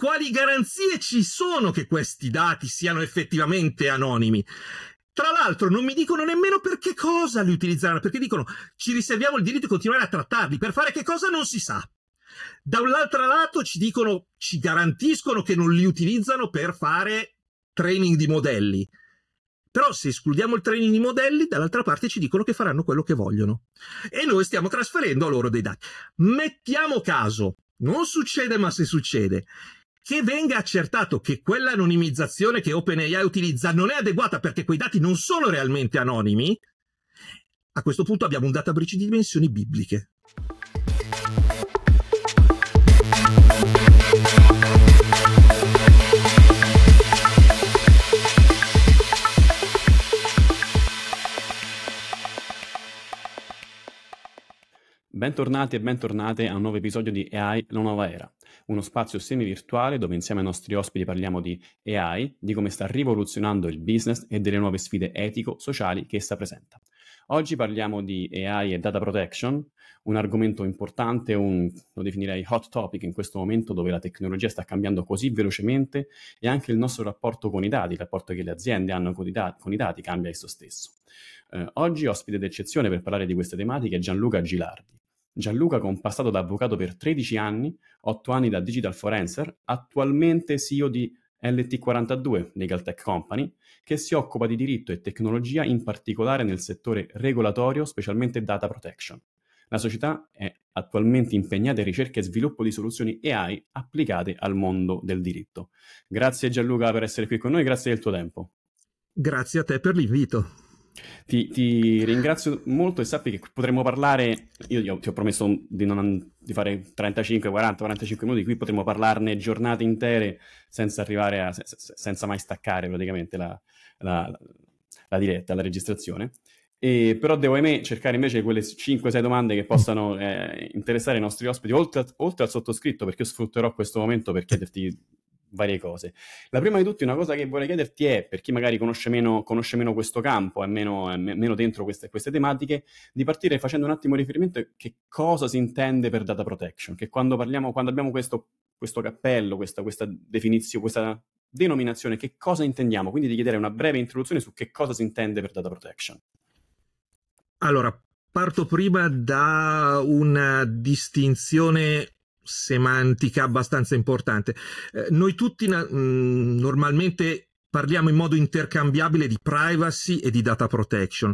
quali garanzie ci sono che questi dati siano effettivamente anonimi? Tra l'altro non mi dicono nemmeno per che cosa li utilizzeranno, perché dicono ci riserviamo il diritto di continuare a trattarli, per fare che cosa non si sa. Da un altro lato ci dicono, ci garantiscono che non li utilizzano per fare training di modelli. Però se escludiamo il training di modelli, dall'altra parte ci dicono che faranno quello che vogliono. E noi stiamo trasferendo a loro dei dati. Mettiamo caso, non succede ma se succede, che venga accertato che quella anonimizzazione che OpenAI utilizza non è adeguata perché quei dati non sono realmente anonimi, a questo punto abbiamo un data breach di dimensioni bibliche. Bentornati e bentornate a un nuovo episodio di AI La Nuova Era, uno spazio semi-virtuale dove insieme ai nostri ospiti parliamo di AI, di come sta rivoluzionando il business e delle nuove sfide etico-sociali che essa presenta. Oggi parliamo di AI e data protection, un argomento importante, un, lo definirei hot topic in questo momento dove la tecnologia sta cambiando così velocemente e anche il nostro rapporto con i dati, il rapporto che le aziende hanno con i, da- con i dati cambia esso stesso. Eh, oggi ospite d'eccezione per parlare di queste tematiche è Gianluca Gilardi. Gianluca, con passato da avvocato per 13 anni, 8 anni da Digital Forenser, attualmente CEO di LT42, Legal Tech Company, che si occupa di diritto e tecnologia in particolare nel settore regolatorio, specialmente data protection. La società è attualmente impegnata in ricerca e sviluppo di soluzioni AI applicate al mondo del diritto. Grazie Gianluca per essere qui con noi, grazie del tuo tempo. Grazie a te per l'invito. Ti, ti, ringrazio molto e sappi che potremmo parlare, io ti ho promesso di, non, di, fare 35, 40, 45 minuti, qui potremmo parlarne giornate intere senza arrivare a, senza mai staccare praticamente la, la, la diretta, la registrazione. E, però devo, ahimè, cercare invece quelle 5-6 domande che possano eh, interessare i nostri ospiti, oltre, oltre al sottoscritto, perché io sfrutterò questo momento per chiederti varie cose. La prima di tutte, una cosa che vorrei chiederti è, per chi magari conosce meno, conosce meno questo campo, è meno, è meno dentro queste, queste, tematiche, di partire facendo un attimo riferimento a che cosa si intende per data protection, che quando parliamo, quando abbiamo questo, questo cappello, questa, questa definizione, questa denominazione, che cosa intendiamo? Quindi ti chiederei una breve introduzione su che cosa si intende per data protection. Allora, parto prima da una distinzione semantica abbastanza importante. Eh, noi tutti na- mh, mm, normalmente parliamo in modo intercambiabile di privacy e di data protection.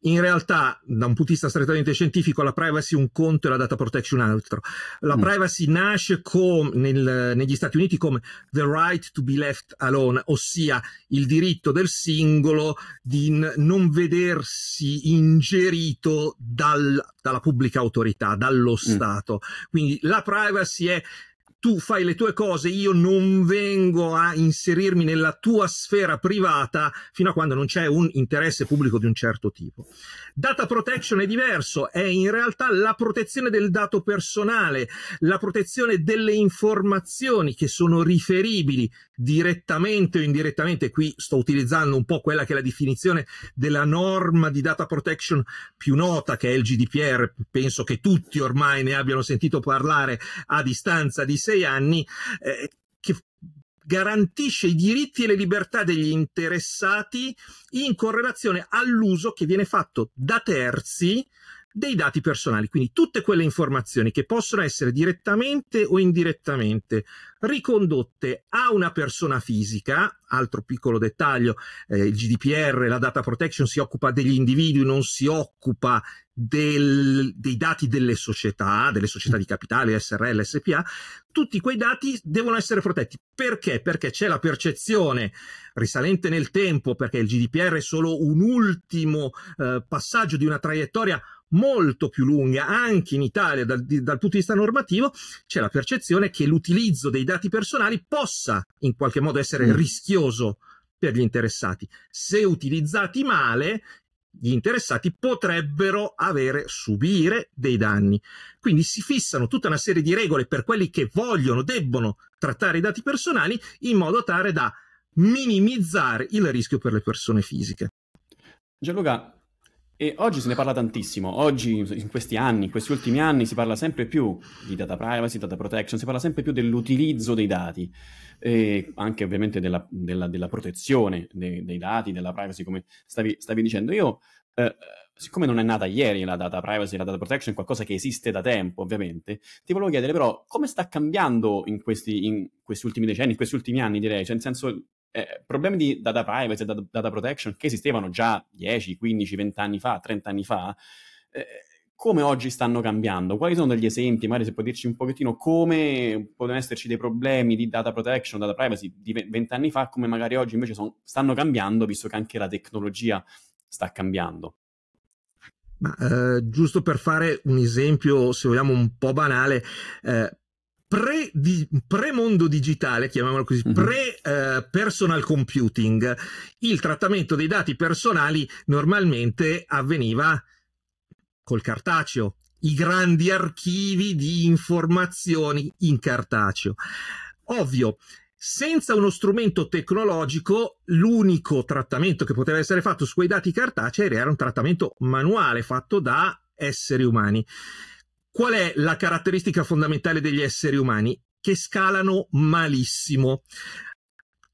In realtà, da un punto di vista strettamente scientifico, la privacy è un conto e la data protection un altro. La mm. privacy nasce com, nel, negli Stati Uniti come the right to be left alone, ossia il diritto del singolo di non vedersi ingerito dal, dalla pubblica autorità, dallo mm. Stato. Quindi la privacy è tu fai le tue cose, io non vengo a inserirmi nella tua sfera privata fino a quando non c'è un interesse pubblico di un certo tipo. Data protection è diverso, è in realtà la protezione del dato personale, la protezione delle informazioni che sono riferibili direttamente o indirettamente, qui sto utilizzando un po' quella che è la definizione della norma di data protection più nota che è il GDPR, penso che tutti ormai ne abbiano sentito parlare a distanza di sei anni, eh, che garantisce i diritti e le libertà degli interessati in correlazione all'uso che viene fatto da terzi dei dati personali, quindi tutte quelle informazioni che possono essere direttamente o indirettamente ricondotte a una persona fisica, altro piccolo dettaglio, eh, il GDPR, la data protection si occupa degli individui, non si occupa del, dei dati delle società, delle società di capitale, SRL, SPA, tutti quei dati devono essere protetti. Perché? Perché c'è la percezione risalente nel tempo, perché il GDPR è solo un ultimo eh, passaggio di una traiettoria molto più lunga anche in Italia dal, dal, punto di vista normativo, c'è la percezione che l'utilizzo dei dati personali possa in qualche modo essere mm. rischioso per gli interessati. Se utilizzati male, gli interessati potrebbero avere, subire dei danni. Quindi si fissano tutta una serie di regole per quelli che vogliono, debbono trattare i dati personali in modo tale da minimizzare il rischio per le persone fisiche. Gianluca, E oggi se ne parla tantissimo, oggi in questi anni, in questi ultimi anni si parla sempre più di data privacy, data protection, si parla sempre più dell'utilizzo dei dati, e anche ovviamente della, della, della protezione dei, dei, dati, della privacy come stavi, stavi dicendo. Io, eh, siccome non è nata ieri la data privacy, la data protection, è qualcosa che esiste da tempo ovviamente, ti volevo chiedere però come sta cambiando in questi, in questi ultimi decenni, in questi ultimi anni direi, cioè nel senso eh, problemi di data privacy e data, data, protection che esistevano già 10, 15, 20 anni fa, 30 anni fa, eh, come oggi stanno cambiando? Quali sono degli esempi? Magari se puoi dirci un pochettino come potevano esserci dei problemi di data protection, data privacy di 20 anni fa, come magari oggi invece son, stanno cambiando, visto che anche la tecnologia sta cambiando. Ma, eh, giusto per fare un esempio, se vogliamo, un po' banale, eh, pre, di, pre-mondo digitale, chiamiamolo così, mm-hmm. pre-personal eh, computing, il trattamento dei dati personali normalmente avveniva col cartaceo, i grandi archivi di informazioni in cartaceo. Ovvio, senza uno strumento tecnologico, l'unico trattamento che poteva essere fatto su quei dati cartacei era un trattamento manuale fatto da esseri umani. Qual è la caratteristica fondamentale degli esseri umani? Che scalano malissimo.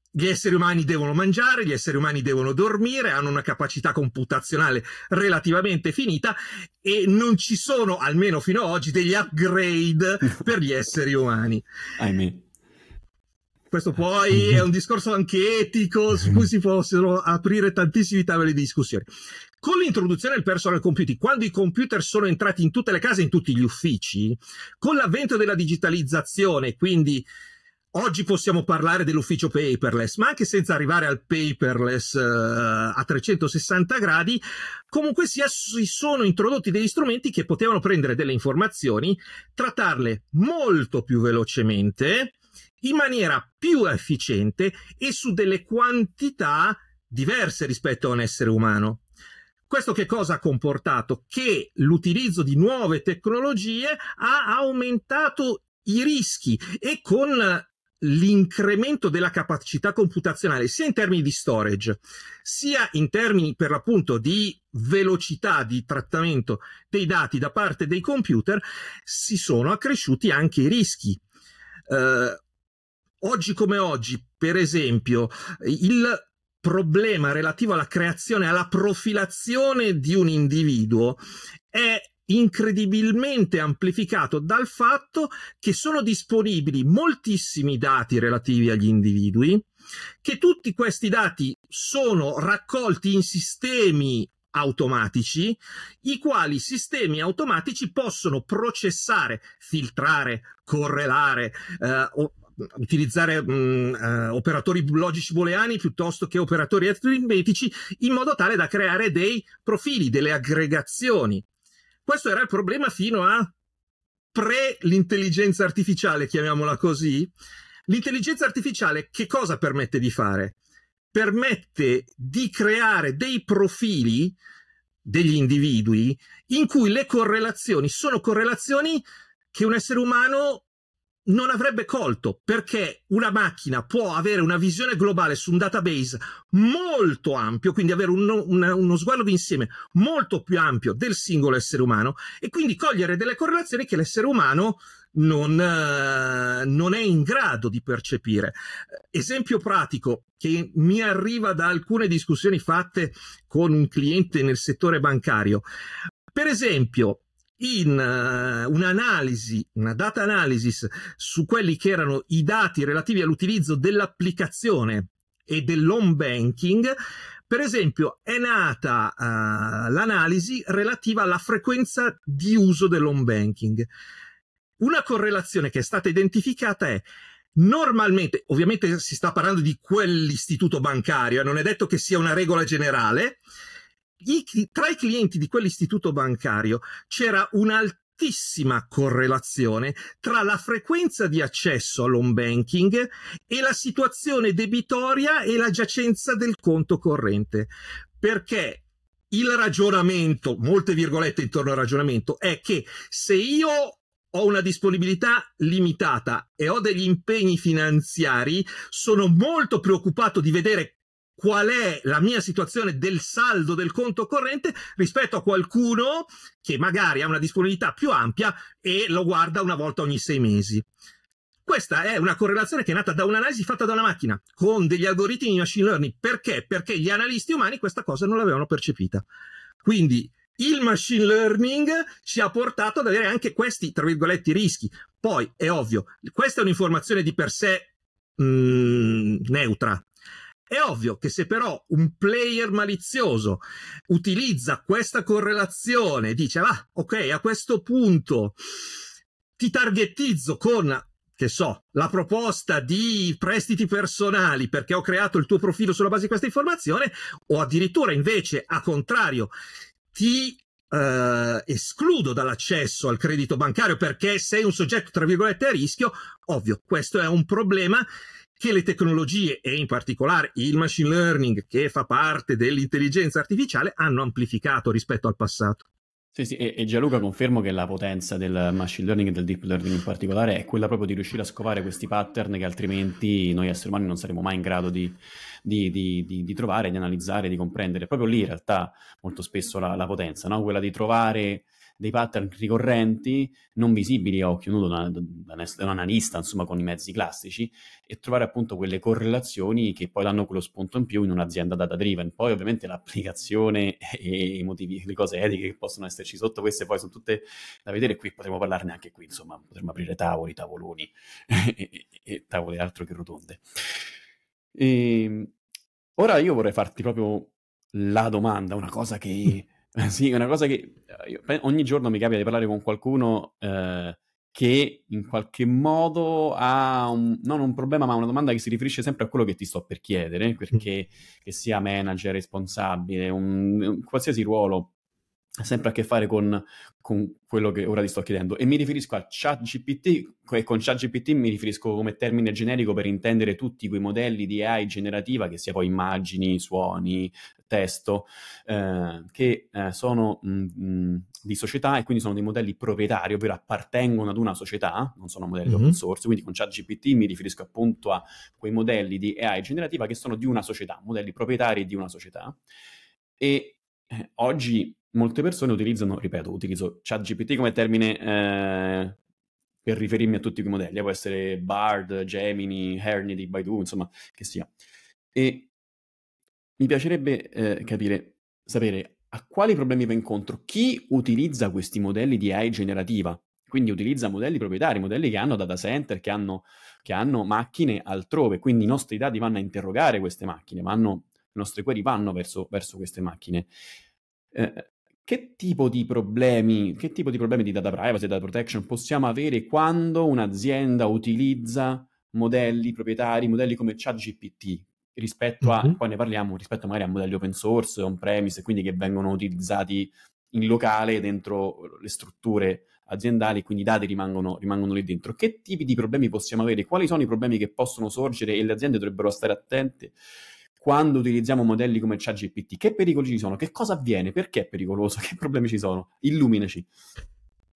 Gli esseri umani devono mangiare, gli esseri umani devono dormire, hanno una capacità computazionale relativamente finita e non ci sono, almeno fino ad oggi, degli upgrade per gli esseri umani. Ahimè. Questo poi è un discorso anche etico su cui si possono aprire tantissimi tavoli di discussione. Con l'introduzione del personal computing, quando i computer sono entrati in tutte le case, in tutti gli uffici, con l'avvento della digitalizzazione, quindi oggi possiamo parlare dell'ufficio paperless, ma anche senza arrivare al paperless uh, a 360 gradi, comunque sia si sono introdotti degli strumenti che potevano prendere delle informazioni, trattarle molto più velocemente, in maniera più efficiente e su delle quantità diverse rispetto a un essere umano. Questo che cosa ha comportato? Che l'utilizzo di nuove tecnologie ha aumentato i rischi e con l'incremento della capacità computazionale sia in termini di storage sia in termini per l'appunto di velocità di trattamento dei dati da parte dei computer si sono accresciuti anche i rischi. Uh, oggi come oggi, per esempio, il problema relativo alla creazione, alla profilazione di un individuo è incredibilmente amplificato dal fatto che sono disponibili moltissimi dati relativi agli individui, che tutti questi dati sono raccolti in sistemi automatici, i quali sistemi automatici possono processare, filtrare, correlare, eh, utilizzare mh, uh, operatori logici booleani piuttosto che operatori aritmetici in modo tale da creare dei profili, delle aggregazioni. Questo era il problema fino a pre l'intelligenza artificiale, chiamiamola così. L'intelligenza artificiale che cosa permette di fare? Permette di creare dei profili degli individui in cui le correlazioni sono correlazioni che un essere umano non avrebbe colto perché una macchina può avere una visione globale su un database molto ampio, quindi avere uno, una, uno sguardo d'insieme molto più ampio del singolo essere umano e quindi cogliere delle correlazioni che l'essere umano non, uh, non è in grado di percepire. Esempio pratico che mi arriva da alcune discussioni fatte con un cliente nel settore bancario. Per esempio, in uh, un'analisi, una data analysis su quelli che erano i dati relativi all'utilizzo dell'applicazione e dell'home banking, per esempio, è nata uh, l'analisi relativa alla frequenza di uso dell'home banking. Una correlazione che è stata identificata è normalmente, ovviamente si sta parlando di quell'istituto bancario, non è detto che sia una regola generale, i, tra i clienti di quell'istituto bancario c'era un'altissima correlazione tra la frequenza di accesso all'home banking e la situazione debitoria e la giacenza del conto corrente. Perché il ragionamento, molte virgolette intorno al ragionamento, è che se io ho una disponibilità limitata e ho degli impegni finanziari, sono molto preoccupato di vedere qual è la mia situazione del saldo del conto corrente rispetto a qualcuno che magari ha una disponibilità più ampia e lo guarda una volta ogni sei mesi. Questa è una correlazione che è nata da un'analisi fatta da una macchina con degli algoritmi di machine learning. Perché? Perché gli analisti umani questa cosa non l'avevano percepita. Quindi il machine learning ci ha portato ad avere anche questi, tra virgolette, rischi. Poi è ovvio, questa è un'informazione di per sé mh, mm, neutra. È ovvio che se però un player malizioso utilizza questa correlazione dice, ah, ok, a questo punto ti targettizzo con che so, la proposta di prestiti personali perché ho creato il tuo profilo sulla base di questa informazione, o addirittura invece, a contrario, ti eh, escludo dall'accesso al credito bancario perché sei un soggetto, tra virgolette, a rischio, ovvio, questo è un problema che le tecnologie e in particolare il machine learning che fa parte dell'intelligenza artificiale hanno amplificato rispetto al passato. Sì, sì, e, e Gianluca confermo che la potenza del machine learning e del deep learning in particolare è quella proprio di riuscire a scovare questi pattern che altrimenti noi esseri umani non saremo mai in grado di, di, di, di trovare, di analizzare, di comprendere. Proprio lì in realtà molto spesso la, la potenza, no? quella di trovare dei pattern ricorrenti non visibili a occhio nudo da, da, un analista, insomma, con i mezzi classici, e trovare appunto quelle correlazioni che poi danno quello spunto in più in un'azienda data driven. Poi ovviamente l'applicazione e i motivi, le cose etiche che possono esserci sotto, queste poi sono tutte da vedere qui, potremmo parlarne anche qui, insomma, potremmo aprire tavoli, tavoloni e, tavole altro che rotonde. E, ehm, ora io vorrei farti proprio la domanda, una cosa che Sì, una cosa che eh, io, ogni giorno mi capita di parlare con qualcuno eh, che in qualche modo ha un, non un problema, ma una domanda che si riferisce sempre a quello che ti sto per chiedere, perché che sia manager, responsabile, un, un qualsiasi ruolo sempre a che fare con, con, quello che ora ti sto chiedendo. E mi riferisco a ChatGPT, e con ChatGPT mi riferisco come termine generico per intendere tutti quei modelli di AI generativa, che sia poi immagini, suoni, testo, eh, che eh, sono mh, mh, di società e quindi sono dei modelli proprietari, ovvero appartengono ad una società, non sono modelli mm-hmm. open source, quindi con ChatGPT mi riferisco appunto a quei modelli di AI generativa che sono di una società, modelli proprietari di una società. E eh, oggi molte persone utilizzano, ripeto, utilizzo ChatGPT come termine eh, per riferirmi a tutti quei modelli, può essere Bard, Gemini, Hernie di Baidu, insomma, che sia. E mi piacerebbe eh, capire, sapere a quali problemi va incontro chi utilizza questi modelli di AI generativa, quindi utilizza modelli proprietari, modelli che hanno data center, che hanno, che hanno macchine altrove, quindi i nostri dati vanno a interrogare queste macchine, vanno, nostre query vanno verso, verso queste macchine. Eh, che tipo di problemi, che tipo di problemi di data privacy data protection possiamo avere quando un'azienda utilizza modelli proprietari, modelli come ChatGPT, rispetto a, mm-hmm. poi ne parliamo, rispetto magari a modelli open source, on-premise, quindi che vengono utilizzati in locale dentro le strutture aziendali, quindi i dati rimangono, rimangono lì dentro. Che tipi di problemi possiamo avere? Quali sono i problemi che possono sorgere e le aziende dovrebbero stare attente quando utilizziamo modelli come ChatGPT? Che pericoli ci sono? Che cosa avviene? Perché è pericoloso? Che problemi ci sono? Illuminaci.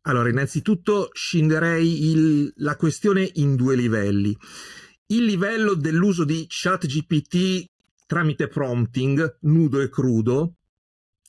Allora, innanzitutto scenderei il, la questione in due livelli. Il livello dell'uso di ChatGPT tramite prompting, nudo e crudo,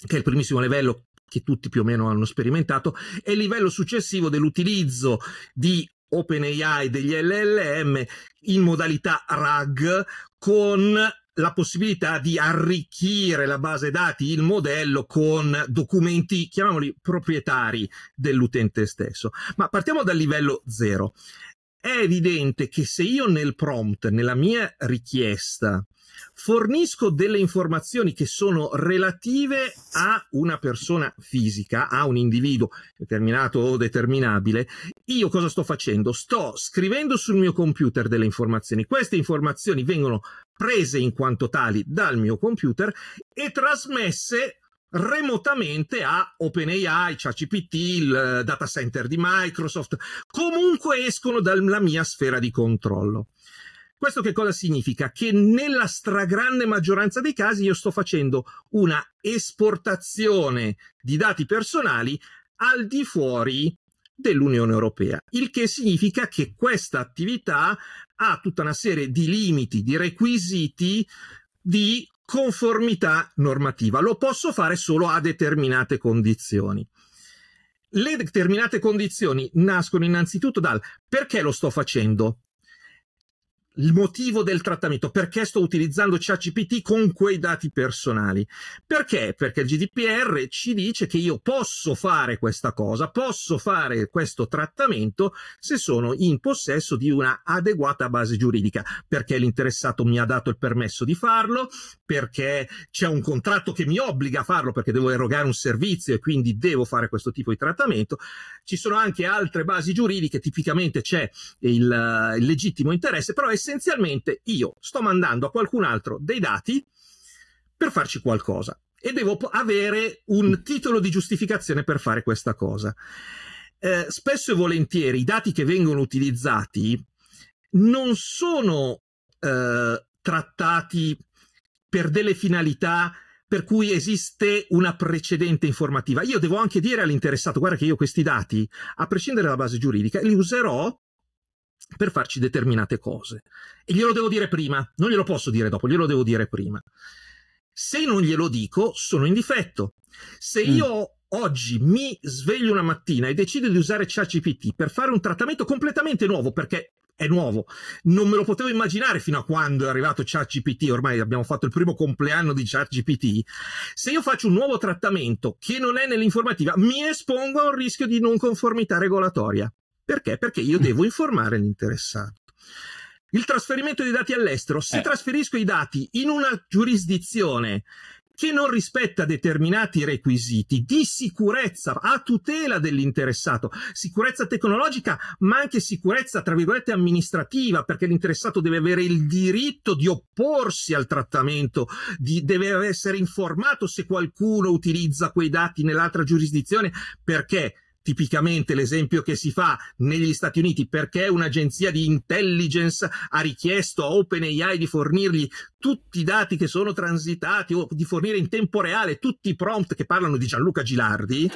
che è il primissimo livello che tutti più o meno hanno sperimentato, e il livello successivo dell'utilizzo di OpenAI degli LLM in modalità RAG con la possibilità di arricchire la base dati, il modello con documenti, chiamiamoli proprietari dell'utente stesso. Ma partiamo dal livello zero. È evidente che se io nel prompt, nella mia richiesta, fornisco delle informazioni che sono relative a una persona fisica, a un individuo determinato o determinabile, io cosa sto facendo? Sto scrivendo sul mio computer delle informazioni. Queste informazioni vengono prese in quanto tali dal mio computer e trasmesse remotamente a OpenAI, ChatGPT, il eh, data center di Microsoft, comunque escono dalla mia sfera di controllo. Questo che cosa significa? Che nella stragrande maggioranza dei casi io sto facendo una esportazione di dati personali al di fuori dell'Unione Europea, il che significa che questa attività ha tutta una serie di limiti, di requisiti di conformità normativa. Lo posso fare solo a determinate condizioni. Le determinate condizioni nascono innanzitutto dal perché lo sto facendo? Il motivo del trattamento, perché sto utilizzando ChatGPT con quei dati personali. Perché? Perché il GDPR ci dice che io posso fare questa cosa, posso fare questo trattamento se sono in possesso di una adeguata base giuridica, perché l'interessato mi ha dato il permesso di farlo, perché c'è un contratto che mi obbliga a farlo perché devo erogare un servizio e quindi devo fare questo tipo di trattamento. Ci sono anche altre basi giuridiche, tipicamente c'è il, il legittimo interesse, però è essenzialmente io sto mandando a qualcun altro dei dati per farci qualcosa e devo avere un titolo di giustificazione per fare questa cosa. Eh, spesso e volentieri i dati che vengono utilizzati non sono eh, trattati per delle finalità per cui esiste una precedente informativa. Io devo anche dire all'interessato, guarda che io questi dati, a prescindere dalla base giuridica, li userò per farci determinate cose. E glielo devo dire prima, non glielo posso dire dopo, glielo devo dire prima. Se non glielo dico, sono in difetto. Se mm. io oggi mi sveglio una mattina e decido di usare ChatGPT per fare un trattamento completamente nuovo, perché è nuovo. Non me lo potevo immaginare fino a quando è arrivato ChatGPT, ormai abbiamo fatto il primo compleanno di ChatGPT. Se io faccio un nuovo trattamento che non è nell'informativa, mi espongo a un rischio di non conformità regolatoria. Perché? Perché io devo informare l'interessato. Il trasferimento di dati all'estero, se eh. trasferisco i dati in una giurisdizione che non rispetta determinati requisiti di sicurezza a tutela dell'interessato, sicurezza tecnologica, ma anche sicurezza, tra virgolette, amministrativa, perché l'interessato deve avere il diritto di opporsi al trattamento, di, deve essere informato se qualcuno utilizza quei dati nell'altra giurisdizione, perché tipicamente l'esempio che si fa negli Stati Uniti perché un'agenzia di intelligence ha richiesto a OpenAI di fornirgli tutti i dati che sono transitati o di fornire in tempo reale tutti i prompt che parlano di Gianluca Gilardi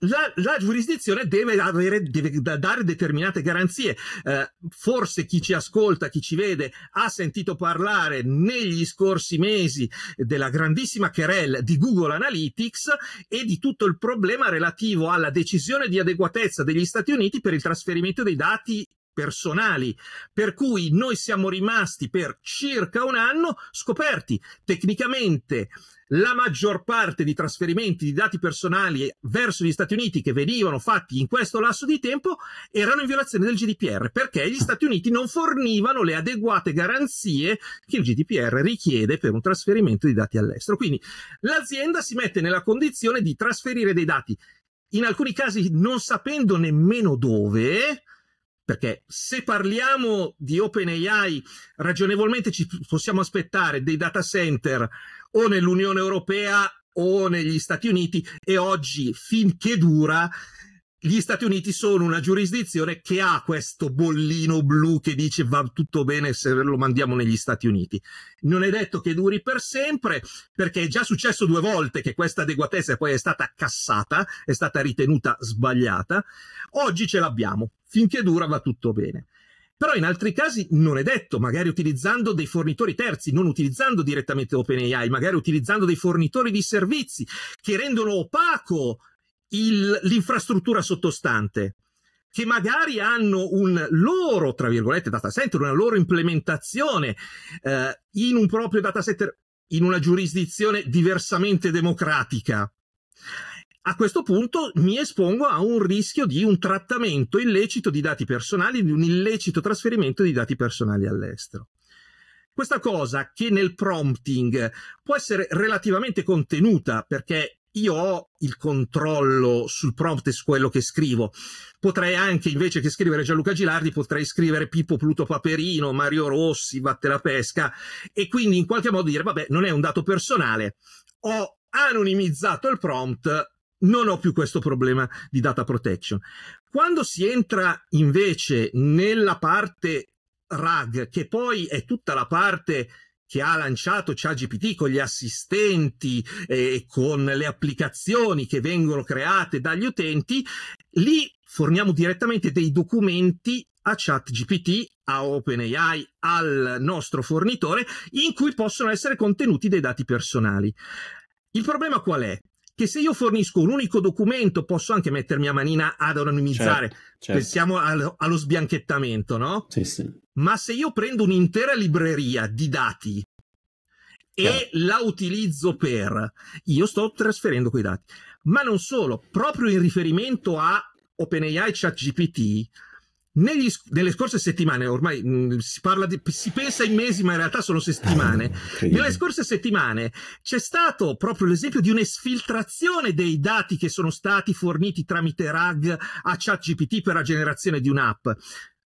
la, la, giurisdizione deve, avere, deve dare determinate garanzie. Eh, forse chi ci ascolta, chi ci vede, ha sentito parlare negli scorsi mesi della grandissima querel di Google Analytics e di tutto il problema relativo alla decisione di adeguatezza degli Stati Uniti per il trasferimento dei dati personali, per cui noi siamo rimasti per circa un anno scoperti tecnicamente la maggior parte di trasferimenti di dati personali verso gli Stati Uniti che venivano fatti in questo lasso di tempo erano in violazione del GDPR perché gli Stati Uniti non fornivano le adeguate garanzie che il GDPR richiede per un trasferimento di dati all'estero. Quindi l'azienda si mette nella condizione di trasferire dei dati, in alcuni casi non sapendo nemmeno dove, perché se parliamo di OpenAI, ragionevolmente ci possiamo aspettare dei data center o nell'Unione Europea o negli Stati Uniti e oggi, finché dura, gli Stati Uniti sono una giurisdizione che ha questo bollino blu che dice va tutto bene se lo mandiamo negli Stati Uniti. Non è detto che duri per sempre, perché è già successo due volte che questa adeguatezza poi è stata cassata, è stata ritenuta sbagliata. Oggi ce l'abbiamo, finché dura va tutto bene. Però in altri casi non è detto, magari utilizzando dei fornitori terzi, non utilizzando direttamente OpenAI, magari utilizzando dei fornitori di servizi che rendono opaco l'infrastruttura sottostante che magari hanno un loro, tra virgolette, data center, una loro implementazione eh, in un proprio data center in una giurisdizione diversamente democratica. A questo punto mi espongo a un rischio di un trattamento illecito di dati personali, di un illecito trasferimento di dati personali all'estero. Questa cosa che nel prompting può essere relativamente contenuta perché io ho il controllo sul prompt e su quello che scrivo. Potrei anche, invece che scrivere Gianluca Gilardi, potrei scrivere Pippo Pluto Paperino, Mario Rossi, Vatte la Pesca, e quindi in qualche modo dire, vabbè, non è un dato personale, ho anonimizzato il prompt, non ho più questo problema di data protection. Quando si entra invece nella parte RAG, che poi è tutta la parte che ha lanciato ChatGPT con gli assistenti e eh, con le applicazioni che vengono create dagli utenti, lì forniamo direttamente dei documenti a ChatGPT, a OpenAI, al nostro fornitore, in cui possono essere contenuti dei dati personali. Il problema qual è? Che se io fornisco un unico documento posso anche mettermi a manina ad anonimizzare. Certo, certo. Pensiamo allo, allo, sbianchettamento, no? Sì, sì. Ma se io prendo un'intera libreria di dati e la utilizzo per, io sto trasferendo quei dati. Ma non solo, proprio in riferimento a OpenAI ChatGPT, negli, nelle scorse settimane, ormai mh, si, di, si, pensa in mesi, ma in realtà sono settimane. nelle scorse settimane c'è stato proprio l'esempio di un'esfiltrazione dei dati che sono stati forniti tramite RAG a ChatGPT per la generazione di un'app.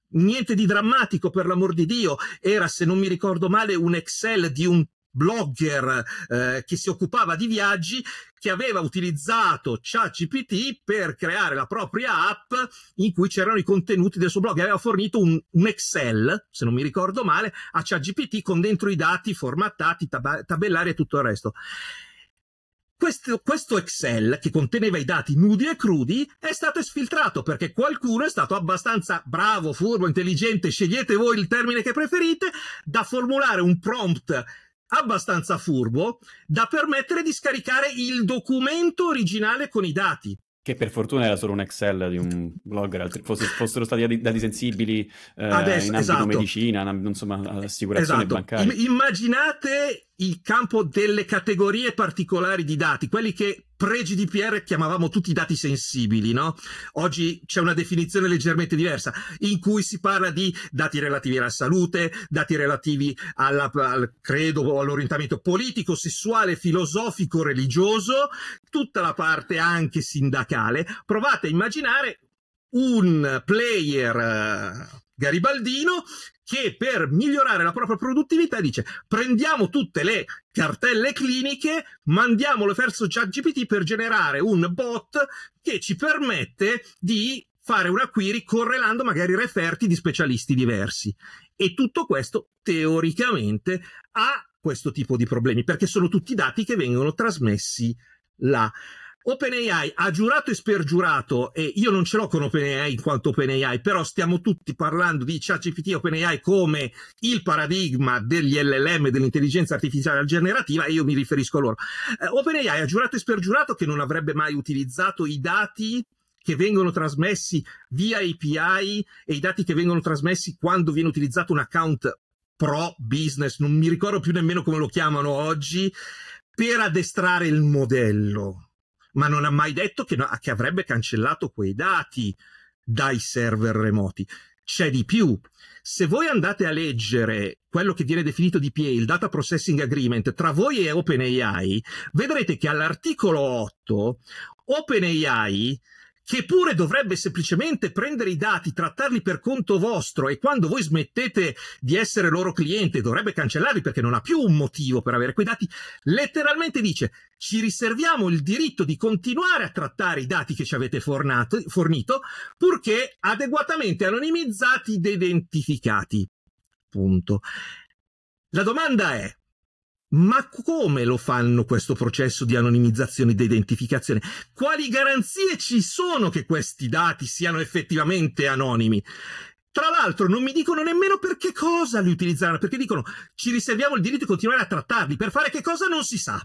Niente di drammatico, per l'amor di Dio, era, se non mi ricordo male, un Excel di un blogger eh, che si occupava di viaggi che aveva utilizzato ChatGPT per creare la propria app in cui c'erano i contenuti del suo blog e aveva fornito un, un Excel, se non mi ricordo male, a ChatGPT con dentro i dati formattati, tab- tabellari e tutto il resto. Questo, questo, Excel, che conteneva i dati nudi e crudi, è stato esfiltrato perché qualcuno è stato abbastanza bravo, furbo, intelligente, scegliete voi il termine che preferite, da formulare un prompt abbastanza furbo da permettere di scaricare il documento originale con i dati. Che per fortuna era solo un Excel di un blogger, fosse, fossero stati dati sensibili eh, Adesso, in ambito esatto. medicina, insomma, assicurazione esatto. bancaria. Immaginate il campo delle categorie particolari di dati, quelli che pre-GDPR chiamavamo tutti i dati sensibili, no? Oggi c'è una definizione leggermente diversa, in cui si parla di dati relativi alla salute, dati relativi alla, al credo o all'orientamento politico, sessuale, filosofico, religioso, tutta la parte anche sindacale. Provate a immaginare un player eh, garibaldino che per migliorare la propria produttività dice prendiamo tutte le cartelle cliniche, mandiamole verso ChatGPT per generare un bot che ci permette di fare una query correlando magari referti di specialisti diversi. E tutto questo teoricamente ha questo tipo di problemi perché sono tutti dati che vengono trasmessi là. OpenAI ha giurato e spergiurato, e io non ce l'ho con OpenAI in quanto OpenAI, però stiamo tutti parlando di ChatGPT e OpenAI come il paradigma degli LLM, dell'intelligenza artificiale generativa, e io mi riferisco a loro. Eh, OpenAI ha giurato e spergiurato che non avrebbe mai utilizzato i dati che vengono trasmessi via API e i dati che vengono trasmessi quando viene utilizzato un account pro business, non mi ricordo più nemmeno come lo chiamano oggi, per addestrare il modello ma non ha mai detto che, no, che avrebbe cancellato quei dati dai server remoti. C'è di più. Se voi andate a leggere quello che viene definito DPA, il Data Processing Agreement, tra voi e OpenAI, vedrete che all'articolo 8 OpenAI che pure dovrebbe semplicemente prendere i dati, trattarli per conto vostro e quando voi smettete di essere loro cliente dovrebbe cancellarli perché non ha più un motivo per avere quei dati, letteralmente dice ci riserviamo il diritto di continuare a trattare i dati che ci avete fornato, fornito purché adeguatamente anonimizzati ed identificati. Punto. La domanda è ma come lo fanno questo processo di anonimizzazione ed identificazione? Quali garanzie ci sono che questi dati siano effettivamente anonimi? Tra l'altro non mi dicono nemmeno per che cosa li utilizzeranno, perché dicono ci riserviamo il diritto di continuare a trattarli, per fare che cosa non si sa.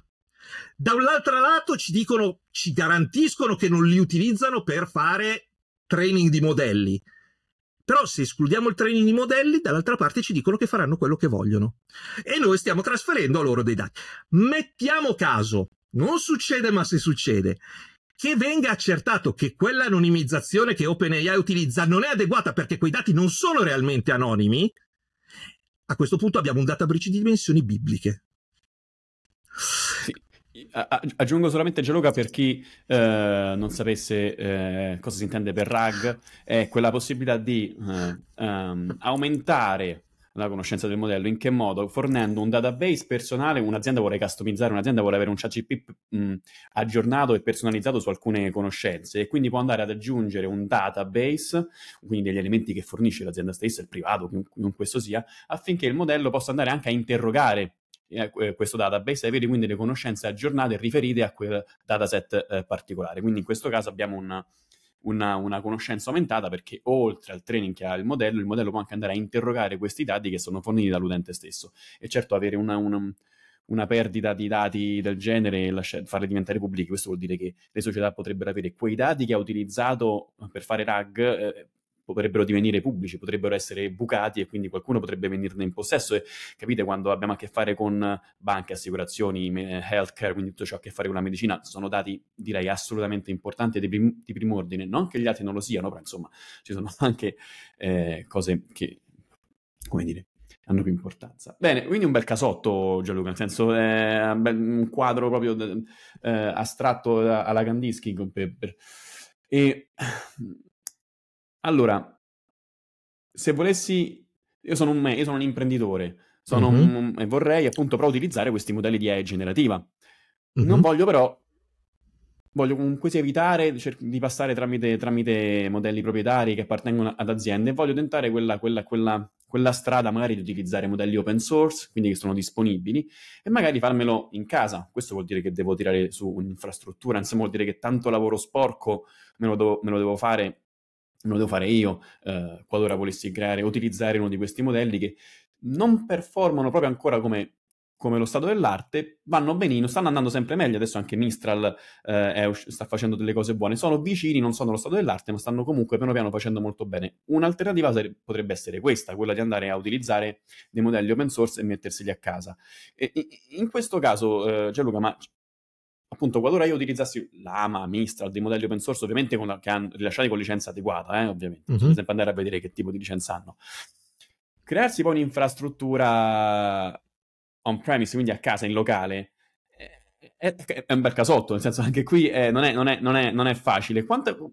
Da un altro lato ci dicono, ci garantiscono che non li utilizzano per fare training di modelli. Però se escludiamo il training di modelli, dall'altra parte ci dicono che faranno quello che vogliono. E noi stiamo trasferendo a loro dei dati. Mettiamo caso, non succede ma se succede, che venga accertato che quell'anonimizzazione che OpenAI utilizza non è adeguata perché quei dati non sono realmente anonimi, a questo punto abbiamo un data breach di dimensioni bibliche. Sì. Aggiungo solamente Gianluca per chi eh, non sapesse eh, cosa si intende per RAG, è quella possibilità di eh, um, aumentare la conoscenza del modello, in che modo? Fornendo un database personale, un'azienda vuole customizzare, un'azienda vuole avere un ChatGPT mh, aggiornato e personalizzato su alcune conoscenze. E quindi può andare ad aggiungere un database, quindi degli elementi che fornisce l'azienda stessa, il privato, chiunque questo sia, affinché il modello possa andare anche a interrogare eh, questo database e avere quindi le conoscenze aggiornate riferite a quel dataset eh, particolare. Quindi in questo caso abbiamo un, una, una, conoscenza aumentata perché oltre al training che ha il modello, il modello può anche andare a interrogare questi dati che sono forniti dall'utente stesso. E certo avere una, una, una perdita di dati del genere e farli diventare pubblici, questo vuol dire che le società potrebbero avere quei dati che ha utilizzato per fare RAG. Eh, potrebbero divenire pubblici, potrebbero essere bucati e quindi qualcuno potrebbe venirne in possesso. E capite quando abbiamo a che fare con banche, assicurazioni, healthcare, quindi tutto ciò che ha a che fare con la medicina, sono dati direi assolutamente importanti di, prim- di primo ordine. Non che gli altri non lo siano, però insomma ci sono anche eh, cose che, come dire, hanno più importanza. Bene, quindi un bel casotto, Gianluca, nel senso è un quadro proprio eh, astratto alla Kandinsky per, per... E allora, se volessi, io sono un, me, io sono un imprenditore sono mm-hmm. un, e vorrei appunto però utilizzare questi modelli di AI generativa. Mm-hmm. Non voglio però, voglio comunque evitare di passare tramite, tramite, modelli proprietari che appartengono ad aziende voglio tentare quella, quella, quella, quella strada magari di utilizzare modelli open source, quindi che sono disponibili, e magari farmelo in casa. Questo vuol dire che devo tirare su un'infrastruttura, insomma vuol dire che tanto lavoro sporco me lo, do, me lo devo fare me lo devo fare io, eh, qualora volessi creare, utilizzare uno di questi modelli che non performano proprio ancora come, come lo stato dell'arte, vanno benino, stanno andando sempre meglio, adesso anche Mistral eh, è, sta facendo delle cose buone, sono vicini, non sono lo stato dell'arte, ma stanno comunque piano piano facendo molto bene. Un'alternativa sare- potrebbe essere questa, quella di andare a utilizzare dei modelli open source e metterseli a casa. E, in questo caso, eh, Gianluca, ma appunto, qualora io utilizzassi l'AMA, Mistral, dei modelli open source, ovviamente con che hanno rilasciati con licenza adeguata, eh, ovviamente, mm-hmm. bisogna sempre andare a vedere che tipo di licenza hanno. Crearsi poi un'infrastruttura on-premise, quindi a casa, in locale, è, è un bel casotto, nel senso anche qui eh, non, è, non, non, non, è, facile. Quanto,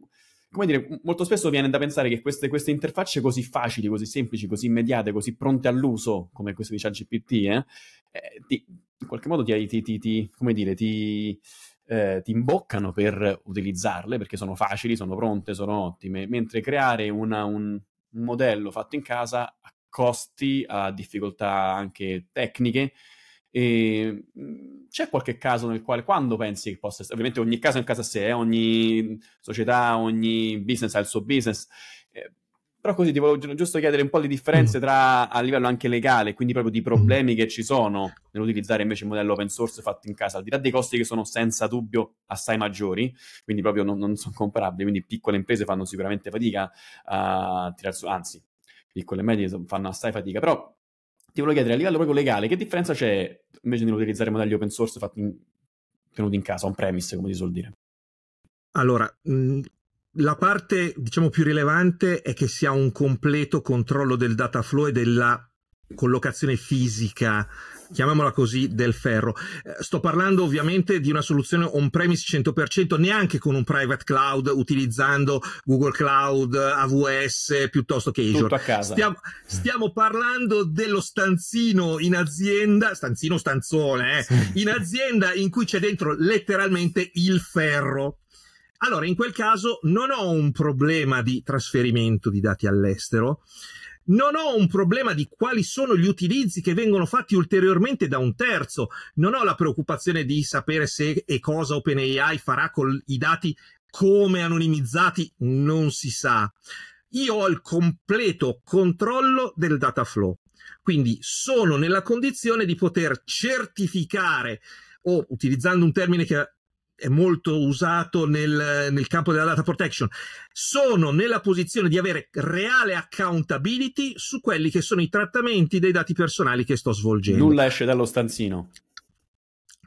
come dire, molto spesso viene da pensare che queste, queste, interfacce così facili, così semplici, così immediate, così pronte all'uso, come questo di ChatGPT, eh, eh, ti, in qualche modo ti, ti, ti, come dire, ti, eh, ti imboccano per utilizzarle perché sono facili, sono pronte, sono ottime, mentre creare una, un, un modello fatto in casa a costi, a difficoltà anche tecniche, e c'è qualche caso nel quale, quando pensi che possa essere, ovviamente ogni caso è un caso a sé, eh? ogni società, ogni business ha il suo business, eh, però così ti volevo giusto chiedere un po' di differenze mm. tra a livello anche legale, quindi proprio di problemi mm. che ci sono nell'utilizzare invece il modello open source fatto in casa, al di là dei costi che sono senza dubbio assai maggiori, quindi proprio non, non sono comparabili, quindi piccole imprese fanno sicuramente fatica a tirare su, anzi, piccole e medie fanno assai fatica, però ti volevo chiedere a livello proprio legale, che differenza c'è invece nell'utilizzare modelli open source fatti in, tenuti in casa, on premise, come si suol dire? Allora, la parte diciamo più rilevante è che si ha un completo controllo del data flow e della collocazione fisica chiamiamola così, del ferro. Eh, sto parlando ovviamente di una soluzione on-premise 100%, neanche con un private cloud utilizzando Google Cloud, AWS piuttosto che Azure. Tutto a casa. Stiamo, stiamo parlando dello stanzino in azienda, stanzino stanzone, eh, sì. in azienda in cui c'è dentro letteralmente il ferro. Allora, in quel caso non ho un problema di trasferimento di dati all'estero, non ho un problema di quali sono gli utilizzi che vengono fatti ulteriormente da un terzo, non ho la preoccupazione di sapere se e cosa OpenAI farà con i dati come anonimizzati, non si sa. Io ho il completo controllo del data flow, quindi sono nella condizione di poter certificare o utilizzando un termine che è molto usato nel, nel, campo della data protection, sono nella posizione di avere reale accountability su quelli che sono i trattamenti dei dati personali che sto svolgendo. Nulla esce dallo stanzino.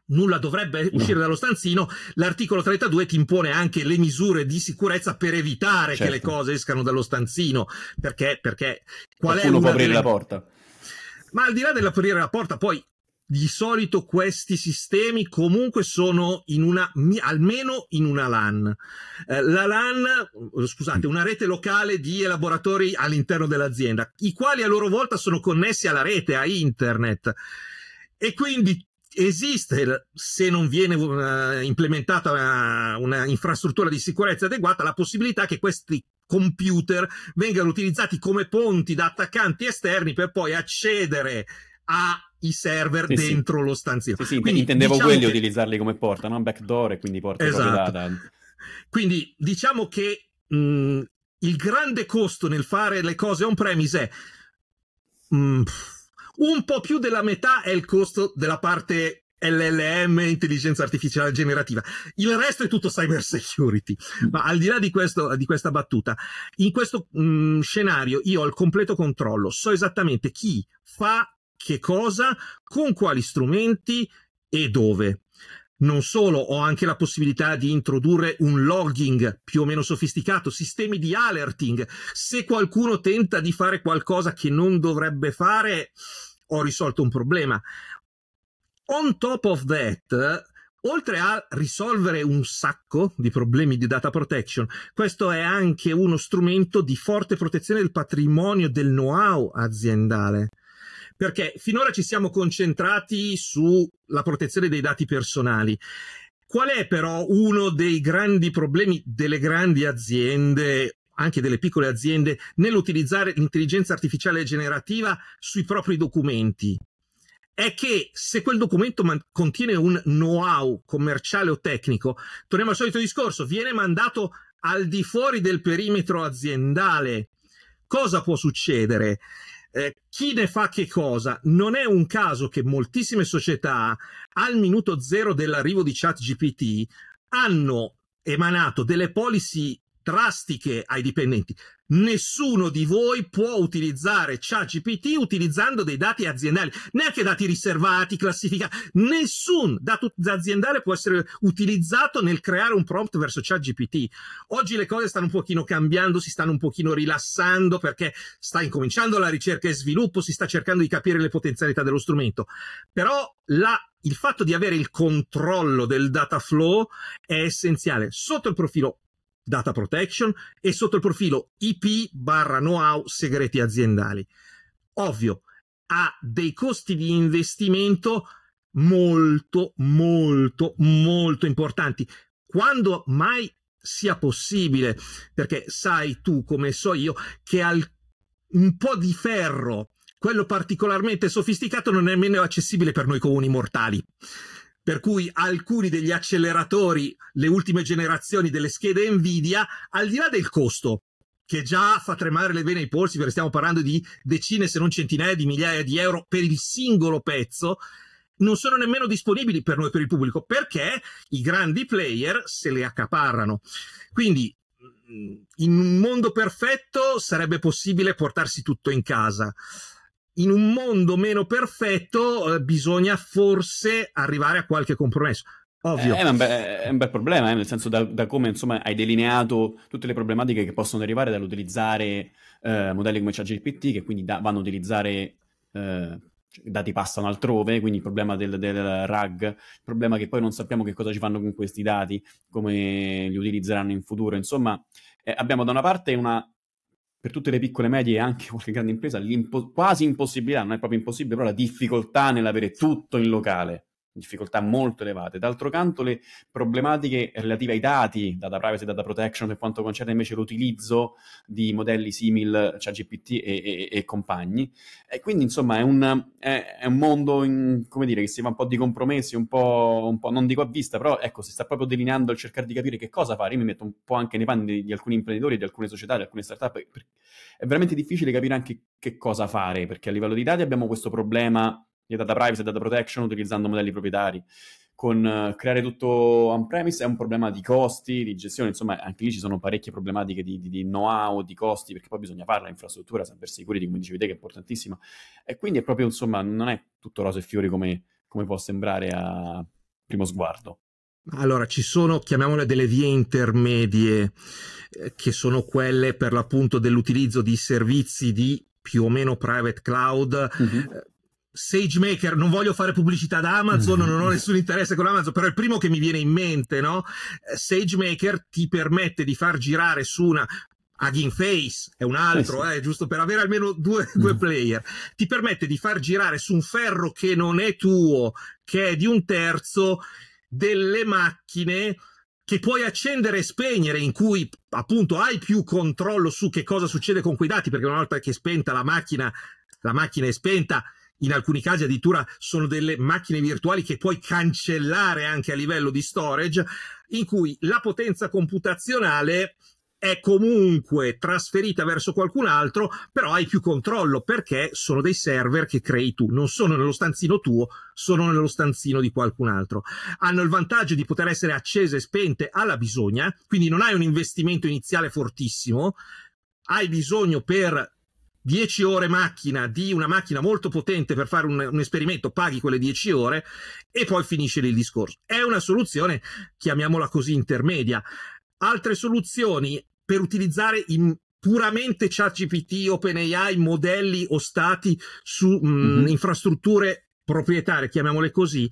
Nulla dovrebbe uscire no. dallo stanzino. L'articolo 32 ti impone anche le misure di sicurezza per evitare certo. che le certo. cose escano dallo stanzino. Perché? Perché qual Qualcuno è può aprire delle... la porta. Ma al di là dell'aprire la porta, poi di solito questi sistemi comunque sono in una, almeno in una LAN. Eh, la LAN, scusate, una rete locale di elaboratori all'interno dell'azienda, i quali a loro volta sono connessi alla rete, a internet. E quindi esiste, se non viene uh, implementata una, una infrastruttura di sicurezza adeguata, la possibilità che questi computer vengano utilizzati come ponti da attaccanti esterni per poi accedere a i server sì, dentro sì. lo stanzino. Sì, sì, quindi, intendevo diciamo quelli che... utilizzarli come porta, non backdoor e quindi porta esatto. Quindi diciamo che mh, mm, il grande costo nel fare le cose on-premise è mh, mm, un po' più della metà è il costo della parte LLM, intelligenza artificiale generativa. Il resto è tutto cyber security. Ma al di là di, questo, di questa battuta, in questo mh, mm, scenario io ho il completo controllo, so esattamente chi fa che cosa, con quali strumenti e dove. Non solo, ho anche la possibilità di introdurre un logging più o meno sofisticato, sistemi di alerting. Se qualcuno tenta di fare qualcosa che non dovrebbe fare, ho risolto un problema. On top of that, oltre a risolvere un sacco di problemi di data protection, questo è anche uno strumento di forte protezione del patrimonio del know-how aziendale perché finora ci siamo concentrati sulla protezione dei dati personali. Qual è però uno dei grandi problemi delle grandi aziende anche delle piccole aziende nell'utilizzare l'intelligenza artificiale generativa sui propri documenti è che se quel documento man- contiene un know-how commerciale o tecnico, torniamo al solito discorso, viene mandato al di fuori del perimetro aziendale. Cosa può succedere? Eh, chi ne fa che cosa? Non è un caso che moltissime società al minuto zero dell'arrivo di ChatGPT hanno emanato delle policy drastiche ai dipendenti. Nessuno di voi può utilizzare ChatGPT utilizzando dei dati aziendali, neanche dati riservati, classificati. Nessun dato aziendale può essere utilizzato nel creare un prompt verso ChatGPT. Oggi le cose stanno un pochino cambiando, si stanno un pochino rilassando perché sta incominciando la ricerca e sviluppo, si sta cercando di capire le potenzialità dello strumento. Però la il fatto di avere il controllo del data flow è essenziale sotto il profilo data protection e sotto il profilo IP barra know-how segreti aziendali. Ovvio, ha dei costi di investimento molto, molto, molto importanti. Quando mai sia possibile, perché sai tu, come so io, che al, un po' di ferro, quello particolarmente sofisticato, non è nemmeno accessibile per noi comuni mortali per cui alcuni degli acceleratori, le ultime generazioni delle schede Nvidia, al di là del costo, che già fa tremare le vene ai polsi, perché stiamo parlando di decine se non centinaia di migliaia di euro per il singolo pezzo, non sono nemmeno disponibili per noi, per il pubblico, perché i grandi player se le accaparrano. Quindi in un mondo perfetto sarebbe possibile portarsi tutto in casa in un mondo meno perfetto eh, bisogna forse arrivare a qualche compromesso. Ovvio. Eh, è, un be- è, un bel problema, eh, nel senso da, da, come insomma, hai delineato tutte le problematiche che possono derivare dall'utilizzare eh, modelli come ChatGPT, che quindi da- vanno a utilizzare eh, dati passano altrove, quindi il problema del, del, RAG, il problema che poi non sappiamo che cosa ci fanno con questi dati, come li utilizzeranno in futuro. Insomma, eh, abbiamo da una parte una per tutte le piccole medie e anche qualche grande impresa quasi impossibilità, non è proprio impossibile, però la difficoltà nell'avere tutto in locale difficoltà molto elevate. D'altro canto le problematiche relative ai dati, data privacy data protection per quanto concerne invece l'utilizzo di modelli simil ChatGPT e, e, e, compagni. E quindi insomma è un, è, è un mondo in, come dire, che si va un po' di compromessi, un po', un po', non dico a vista, però ecco, si sta proprio delineando il cercare di capire che cosa fare. Io mi metto un po' anche nei panni di, di alcuni imprenditori, di alcune società, di alcune startup. È veramente difficile capire anche che cosa fare, perché a livello di dati abbiamo questo problema di data privacy e data protection utilizzando modelli proprietari. Con uh, creare tutto on-premise è un problema di costi, di gestione, insomma anche lì ci sono parecchie problematiche di, di, di know-how, di costi, perché poi bisogna fare l'infrastruttura, cyber security, come dicevi te, che è importantissima. E quindi è proprio, insomma, non è tutto rose e fiori come, come può sembrare a primo sguardo. Allora, ci sono, chiamiamole delle vie intermedie, eh, che sono quelle per l'appunto dell'utilizzo di servizi di più o meno private cloud, eh, SageMaker, non voglio fare pubblicità ad Amazon, non ho nessun interesse con Amazon, però è il primo che mi viene in mente, no? Eh, SageMaker ti permette di far girare su una Hugging Face è un altro, eh, sì. eh, giusto per avere almeno due, due, player. Ti permette di far girare su un ferro che non è tuo, che è di un terzo, delle macchine che puoi accendere e spegnere, in cui appunto hai più controllo su che cosa succede con quei dati, perché una volta che è spenta la macchina, la macchina è spenta in alcuni casi addirittura sono delle macchine virtuali che puoi cancellare anche a livello di storage, in cui la potenza computazionale è comunque trasferita verso qualcun altro, però hai più controllo perché sono dei server che crei tu, non sono nello stanzino tuo, sono nello stanzino di qualcun altro. Hanno il vantaggio di poter essere accese e spente alla bisogna, quindi non hai un investimento iniziale fortissimo, hai bisogno per 10 ore macchina di una macchina molto potente per fare un, un, esperimento, paghi quelle 10 ore e poi finisce il discorso. È una soluzione, chiamiamola così, intermedia. Altre soluzioni per utilizzare in puramente ChatGPT, OpenAI, modelli o stati su mh, mm-hmm. infrastrutture proprietarie, chiamiamole così,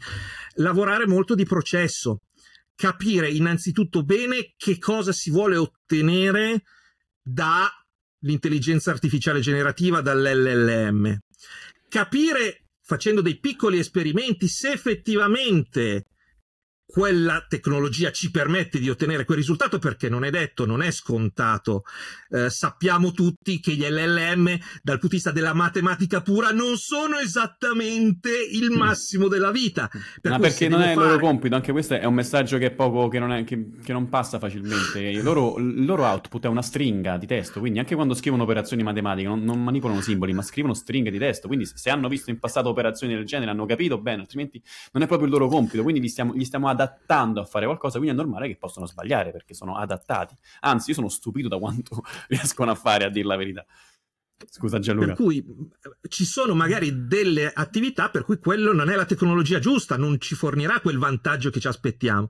lavorare molto di processo, capire innanzitutto bene che cosa si vuole ottenere dall'intelligenza artificiale generativa, dall'LLM, capire facendo dei piccoli esperimenti se effettivamente quella tecnologia ci permette di ottenere quel risultato perché non è detto, non è scontato. Eh, sappiamo tutti che gli LLM dal punto di vista della matematica pura non sono esattamente il mm. massimo della vita. Per Ma perché non è fare... il loro compito, anche questo è un messaggio che poco, che non, è, che, che non passa facilmente. Il loro, il loro, output è una stringa di testo, quindi anche quando scrivono operazioni matematiche non, non manipolano simboli, ma scrivono stringhe di testo. Quindi se hanno visto in passato operazioni del genere hanno capito bene, altrimenti non è proprio il loro compito. Quindi gli stiamo, gli stiamo adattando a fare qualcosa, quindi è normale che possano sbagliare perché sono adattati. Anzi, io sono stupito da quanto riescono a fare, a dire la verità. Scusa Gianluca. Per cui ci sono magari delle attività per cui quello non è la tecnologia giusta, non ci fornirà quel vantaggio che ci aspettiamo.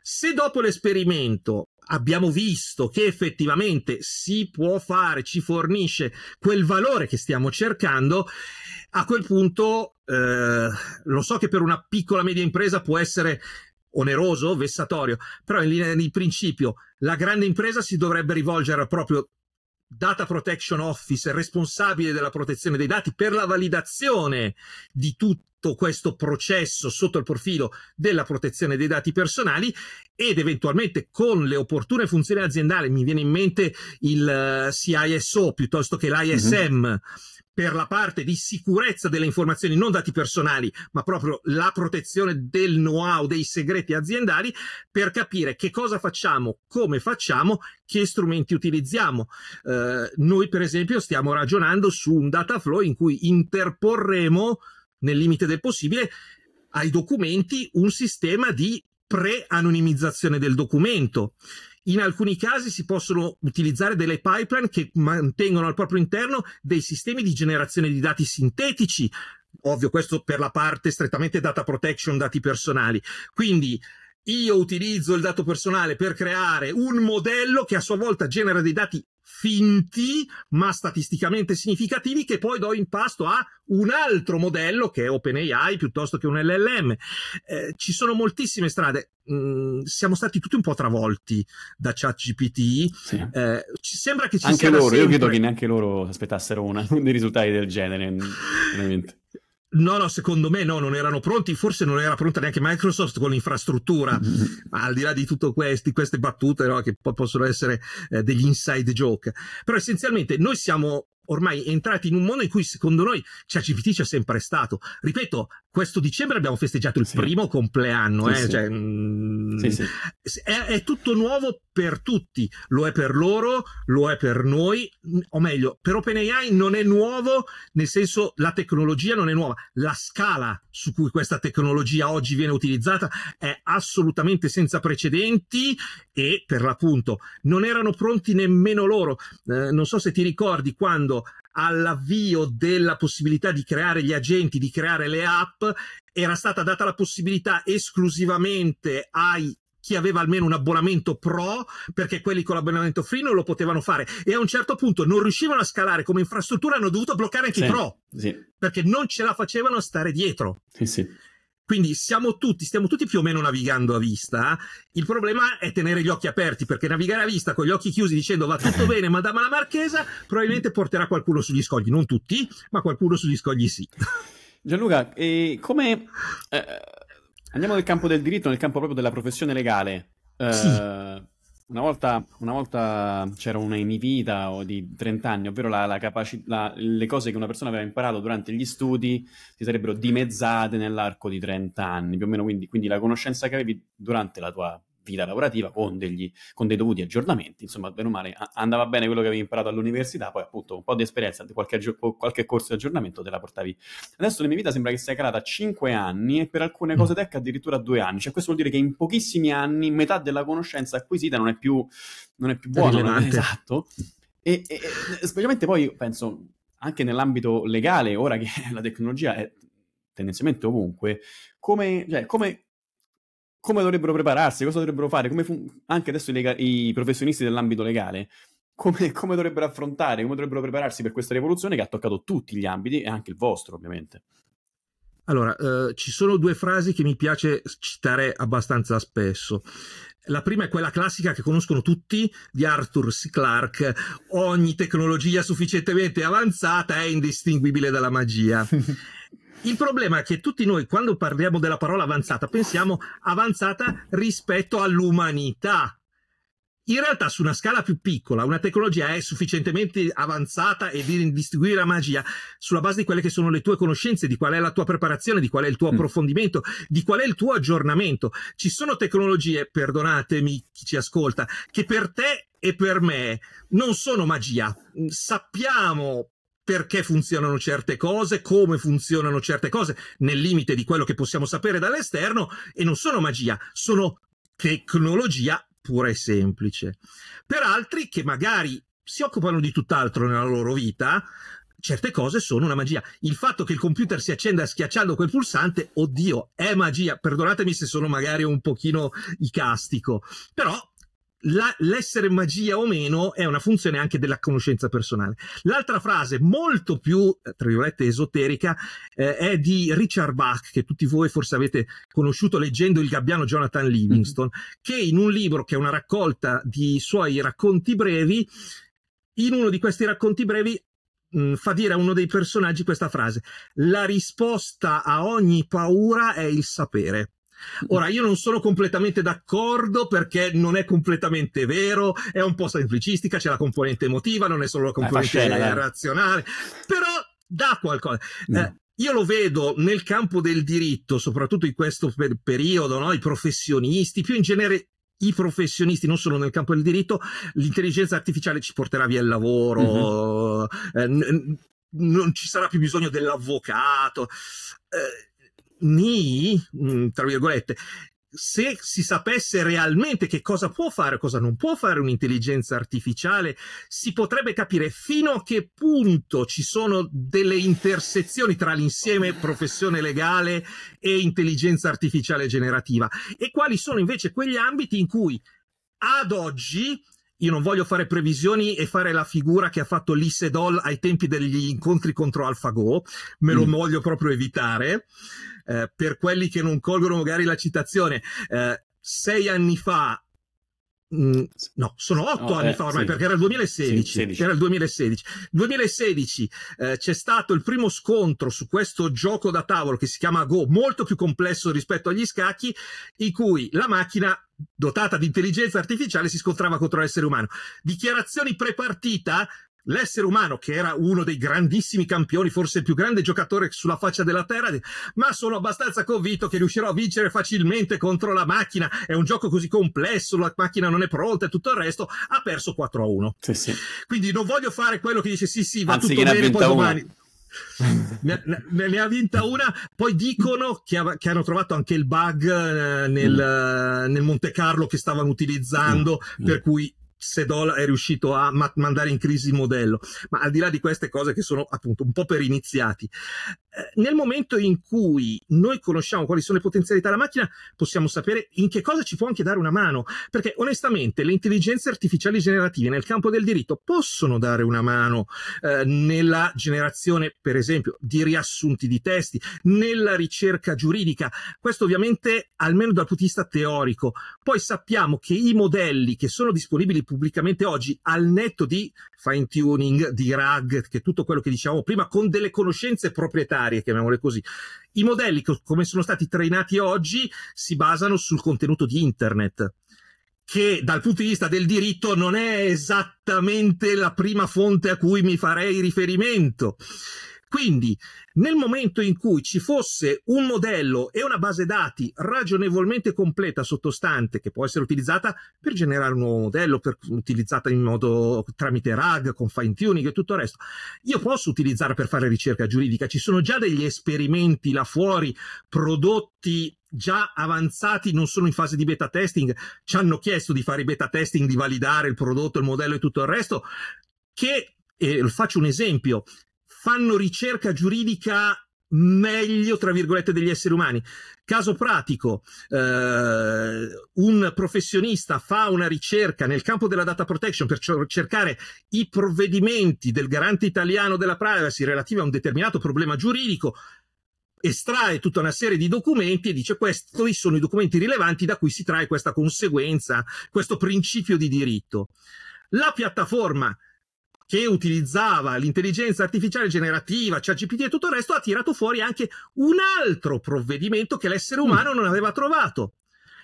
Se dopo l'esperimento abbiamo visto che effettivamente si può fare, ci fornisce quel valore che stiamo cercando, a quel punto eh, lo so che per una piccola media impresa può essere oneroso, vessatorio, però in linea di principio la grande impresa si dovrebbe rivolgere proprio Data Protection Officer responsabile della protezione dei dati per la validazione di tutto questo processo sotto il profilo della protezione dei dati personali ed eventualmente con le opportune funzioni aziendali, mi viene in mente il eh, CISO piuttosto che l'ISM, mm-hmm per la parte di sicurezza delle informazioni, non dati personali, ma proprio la protezione del know-how, dei segreti aziendali, per capire che cosa facciamo, come facciamo, che strumenti utilizziamo. Eh, noi, per esempio, stiamo ragionando su un data flow in cui interporremo, nel limite del possibile, ai documenti un sistema di pre-anonimizzazione del documento in alcuni casi si possono utilizzare delle pipeline che mantengono al proprio interno dei sistemi di generazione di dati sintetici. Ovvio, questo per la parte strettamente data protection, dati personali. Quindi io utilizzo il dato personale per creare un modello che a sua volta genera dei dati finti ma statisticamente significativi che poi do in pasto a un altro modello che è OpenAI piuttosto che un LLM. Eh, ci sono moltissime strade. Mm, siamo stati tutti un po' travolti da ChatGPT. Sì. Eh, ci sembra che ci anche sia loro, sempre... io credo che neanche loro aspettassero una, dei risultati del genere. Veramente. No, no, secondo me no, non erano pronti, forse non era pronta neanche Microsoft con l'infrastruttura, mm-hmm. ma al di là di tutte queste battute no, che poi possono essere eh, degli inside joke. Però essenzialmente noi siamo ormai entrati in un mondo in cui secondo noi ChatGPT c'è sempre stato. Ripeto, questo dicembre abbiamo festeggiato il sì. primo compleanno, sì, eh? sì. Cioè, mm, è, è, tutto nuovo per tutti, lo è per loro, lo è per noi, o meglio, per OpenAI non è nuovo, nel senso la tecnologia non è nuova, la scala su cui questa tecnologia oggi viene utilizzata è assolutamente senza precedenti e per l'appunto non erano pronti nemmeno loro. Eh, non so se ti ricordi quando all'avvio della possibilità di creare gli agenti, di creare le app, era stata data la possibilità esclusivamente ai chi aveva almeno un abbonamento pro, perché quelli con l'abbonamento free non lo potevano fare. E a un certo punto non riuscivano a scalare come infrastruttura, hanno dovuto bloccare anche sì, i pro, sì. perché non ce la facevano a stare dietro. Sì, sì. Quindi siamo tutti, stiamo tutti più o meno navigando a vista. Il problema è tenere gli occhi aperti, perché navigare a vista con gli occhi chiusi dicendo va tutto bene, madama la marchesa, probabilmente porterà qualcuno sugli scogli. Non tutti, ma qualcuno sugli scogli sì. Gianluca, e come... Eh, andiamo nel campo del diritto, nel campo proprio della professione legale. Eh, sì. Una volta, una volta, c'era una in vita di 30 anni, ovvero la, la capaci- la, le cose che una persona aveva imparato durante gli studi si sarebbero dimezzate nell'arco di 30 anni, più o meno. Quindi, quindi la conoscenza che avevi durante la tua vita lavorativa con, degli, con dei dovuti aggiornamenti. Insomma, bene o male andava bene quello che avevi imparato all'università, poi appunto un po' di esperienza, qualche, qualche corso di aggiornamento te la portavi. Adesso nella mia vita sembra che sia calata a 5 anni e per alcune cose tech addirittura a 2 anni. Cioè questo vuol dire che in pochissimi anni metà della conoscenza acquisita non è più, non è più buona, è esatto. E, e, e specialmente poi penso anche nell'ambito legale, ora che la tecnologia è tendenzialmente ovunque, come, cioè, come come dovrebbero prepararsi, cosa dovrebbero fare, fun- anche adesso i, lega- i, professionisti dell'ambito legale, come, come, dovrebbero affrontare, come dovrebbero prepararsi per questa rivoluzione che ha toccato tutti gli ambiti e anche il vostro, ovviamente. Allora, eh, ci sono due frasi che mi piace citare abbastanza spesso. La prima è quella classica che conoscono tutti di Arthur C. Clarke: ogni tecnologia sufficientemente avanzata è indistinguibile dalla magia. Il problema è che tutti noi, quando parliamo della parola avanzata, pensiamo avanzata rispetto all'umanità. In realtà, su una scala più piccola, una tecnologia è sufficientemente avanzata e di distinguere la magia sulla base di quelle che sono le tue conoscenze, di qual è la tua preparazione, di qual è il tuo mm. approfondimento, di qual è il tuo aggiornamento. Ci sono tecnologie, perdonatemi chi ci ascolta, che per te e per me non sono magia. Sappiamo perché funzionano certe cose, come funzionano certe cose, nel limite di quello che possiamo sapere dall'esterno, e non sono magia, sono tecnologia pura e semplice. Per altri che magari si occupano di tutt'altro nella loro vita, certe cose sono una magia. Il fatto che il computer si accenda schiacciando quel pulsante, oddio, è magia. Perdonatemi se sono magari un pochino icastico, però la, l'essere magia o meno è una funzione anche della conoscenza personale. L'altra frase, molto più, tra virgolette, esoterica, eh, è di Richard Bach, che tutti voi forse avete conosciuto leggendo Il gabbiano Jonathan Livingston, mm-hmm. che in un libro che è una raccolta di suoi racconti brevi, in uno di questi racconti brevi mh, fa dire a uno dei personaggi questa frase: La risposta a ogni paura è il sapere. Ora, io non sono completamente d'accordo perché non è completamente vero, è un po' semplicistica, c'è la componente emotiva, non è solo la componente scena, razionale, però dà qualcosa. No. Eh, io lo vedo nel campo del diritto, soprattutto in questo per- periodo, no? i professionisti, più in genere i professionisti, non solo nel campo del diritto, l'intelligenza artificiale ci porterà via il lavoro, mm-hmm. eh, n- non ci sarà più bisogno dell'avvocato. Eh, ni, mm, tra virgolette, se si sapesse realmente che cosa può fare, cosa non può fare un'intelligenza artificiale, si potrebbe capire fino a che punto ci sono delle intersezioni tra l'insieme professione legale e intelligenza artificiale generativa e quali sono invece quegli ambiti in cui ad oggi io non voglio fare previsioni e fare la figura che ha fatto Lee Sedol ai tempi degli incontri contro AlphaGo, me lo mm. voglio proprio evitare. Eh, per quelli che non colgono magari la citazione, eh, sei anni fa Mm, no, sono otto oh, anni eh, fa ormai sì. perché era il 2016. Sì, era il 2016. 2016 eh, c'è stato il primo scontro su questo gioco da tavolo che si chiama Go, molto più complesso rispetto agli scacchi, in cui la macchina dotata di intelligenza artificiale si scontrava contro l'essere umano. Dichiarazioni prepartita l'essere umano, che era uno dei grandissimi campioni, forse il più grande giocatore sulla faccia della Terra, ma sono abbastanza convinto che riuscirò a vincere facilmente contro la macchina. È un gioco così complesso, la macchina non è pronta e tutto il resto. Ha perso 4 a 1. Sì, sì. Quindi non voglio fare quello che dice sì, sì, va Anzi, tutto bene, poi domani. ne, ne, ne, ha vinta una. Poi dicono che, ha, che hanno trovato anche il bug eh, nel, mm. nel, Monte Carlo che stavano utilizzando, mm. per cui Sedol è riuscito a ma- mandare in crisi il modello. Ma al di là di queste cose che sono appunto un po' per iniziati, eh, nel momento in cui noi conosciamo quali sono le potenzialità della macchina, possiamo sapere in che cosa ci può anche dare una mano. Perché onestamente le intelligenze artificiali generative nel campo del diritto possono dare una mano eh, nella generazione, per esempio, di riassunti di testi, nella ricerca giuridica. Questo ovviamente almeno dal punto di vista teorico. Poi sappiamo che i modelli che sono disponibili pubblicamente oggi, al netto di fine tuning, di RAG, che è tutto quello che diciamo prima, con delle conoscenze proprietarie, chiamiamole così. I modelli, come sono stati trainati oggi, si basano sul contenuto di internet che dal punto di vista del diritto non è esattamente la prima fonte a cui mi farei riferimento. Quindi, nel momento in cui ci fosse un modello e una base dati ragionevolmente completa sottostante, che può essere utilizzata per generare un nuovo modello, per, utilizzata in modo tramite RAG, con fine tuning e tutto il resto, io posso utilizzare per fare ricerca giuridica. Ci sono già degli esperimenti là fuori, prodotti già avanzati, non sono in fase di beta testing, ci hanno chiesto di fare i beta testing, di validare il prodotto, il modello e tutto il resto, che, eh, faccio un esempio, fanno ricerca giuridica meglio, tra virgolette, degli esseri umani. Caso pratico, eh, un professionista fa una ricerca nel campo della data protection per cercare i provvedimenti del garante italiano della privacy relativi a un determinato problema giuridico, estrae tutta una serie di documenti e dice questi sono i documenti rilevanti da cui si trae questa conseguenza, questo principio di diritto. La piattaforma che utilizzava l'intelligenza artificiale generativa, cioè GPT e tutto il resto, ha tirato fuori anche un altro provvedimento che l'essere mm. umano non aveva trovato.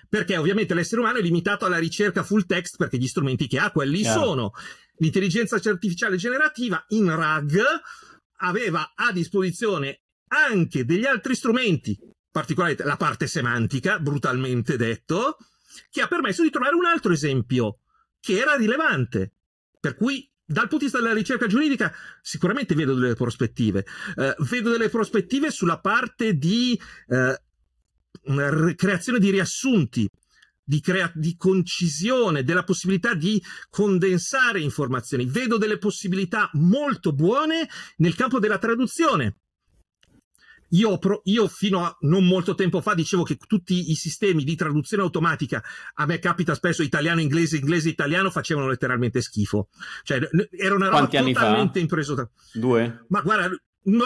Perché ovviamente l'essere umano è limitato alla ricerca full text perché gli strumenti che ha quelli Chiaro. sono. L'intelligenza artificiale generativa in RAG aveva a disposizione anche degli altri strumenti, particolarmente la parte semantica, brutalmente detto, che ha permesso di trovare un altro esempio che era rilevante. Per cui dal punto di vista della ricerca giuridica sicuramente vedo delle prospettive. Eh, vedo delle prospettive sulla parte di eh, creazione di riassunti, di, crea- di concisione, della possibilità di condensare informazioni. Vedo delle possibilità molto buone nel campo della traduzione. Io, pro, io, fino a non molto tempo fa dicevo che tutti i sistemi di traduzione automatica, a me capita spesso italiano, inglese, inglese, italiano, facevano letteralmente schifo. Cioè, era una roba Quanti totalmente impreso. Due? Ma guarda, no,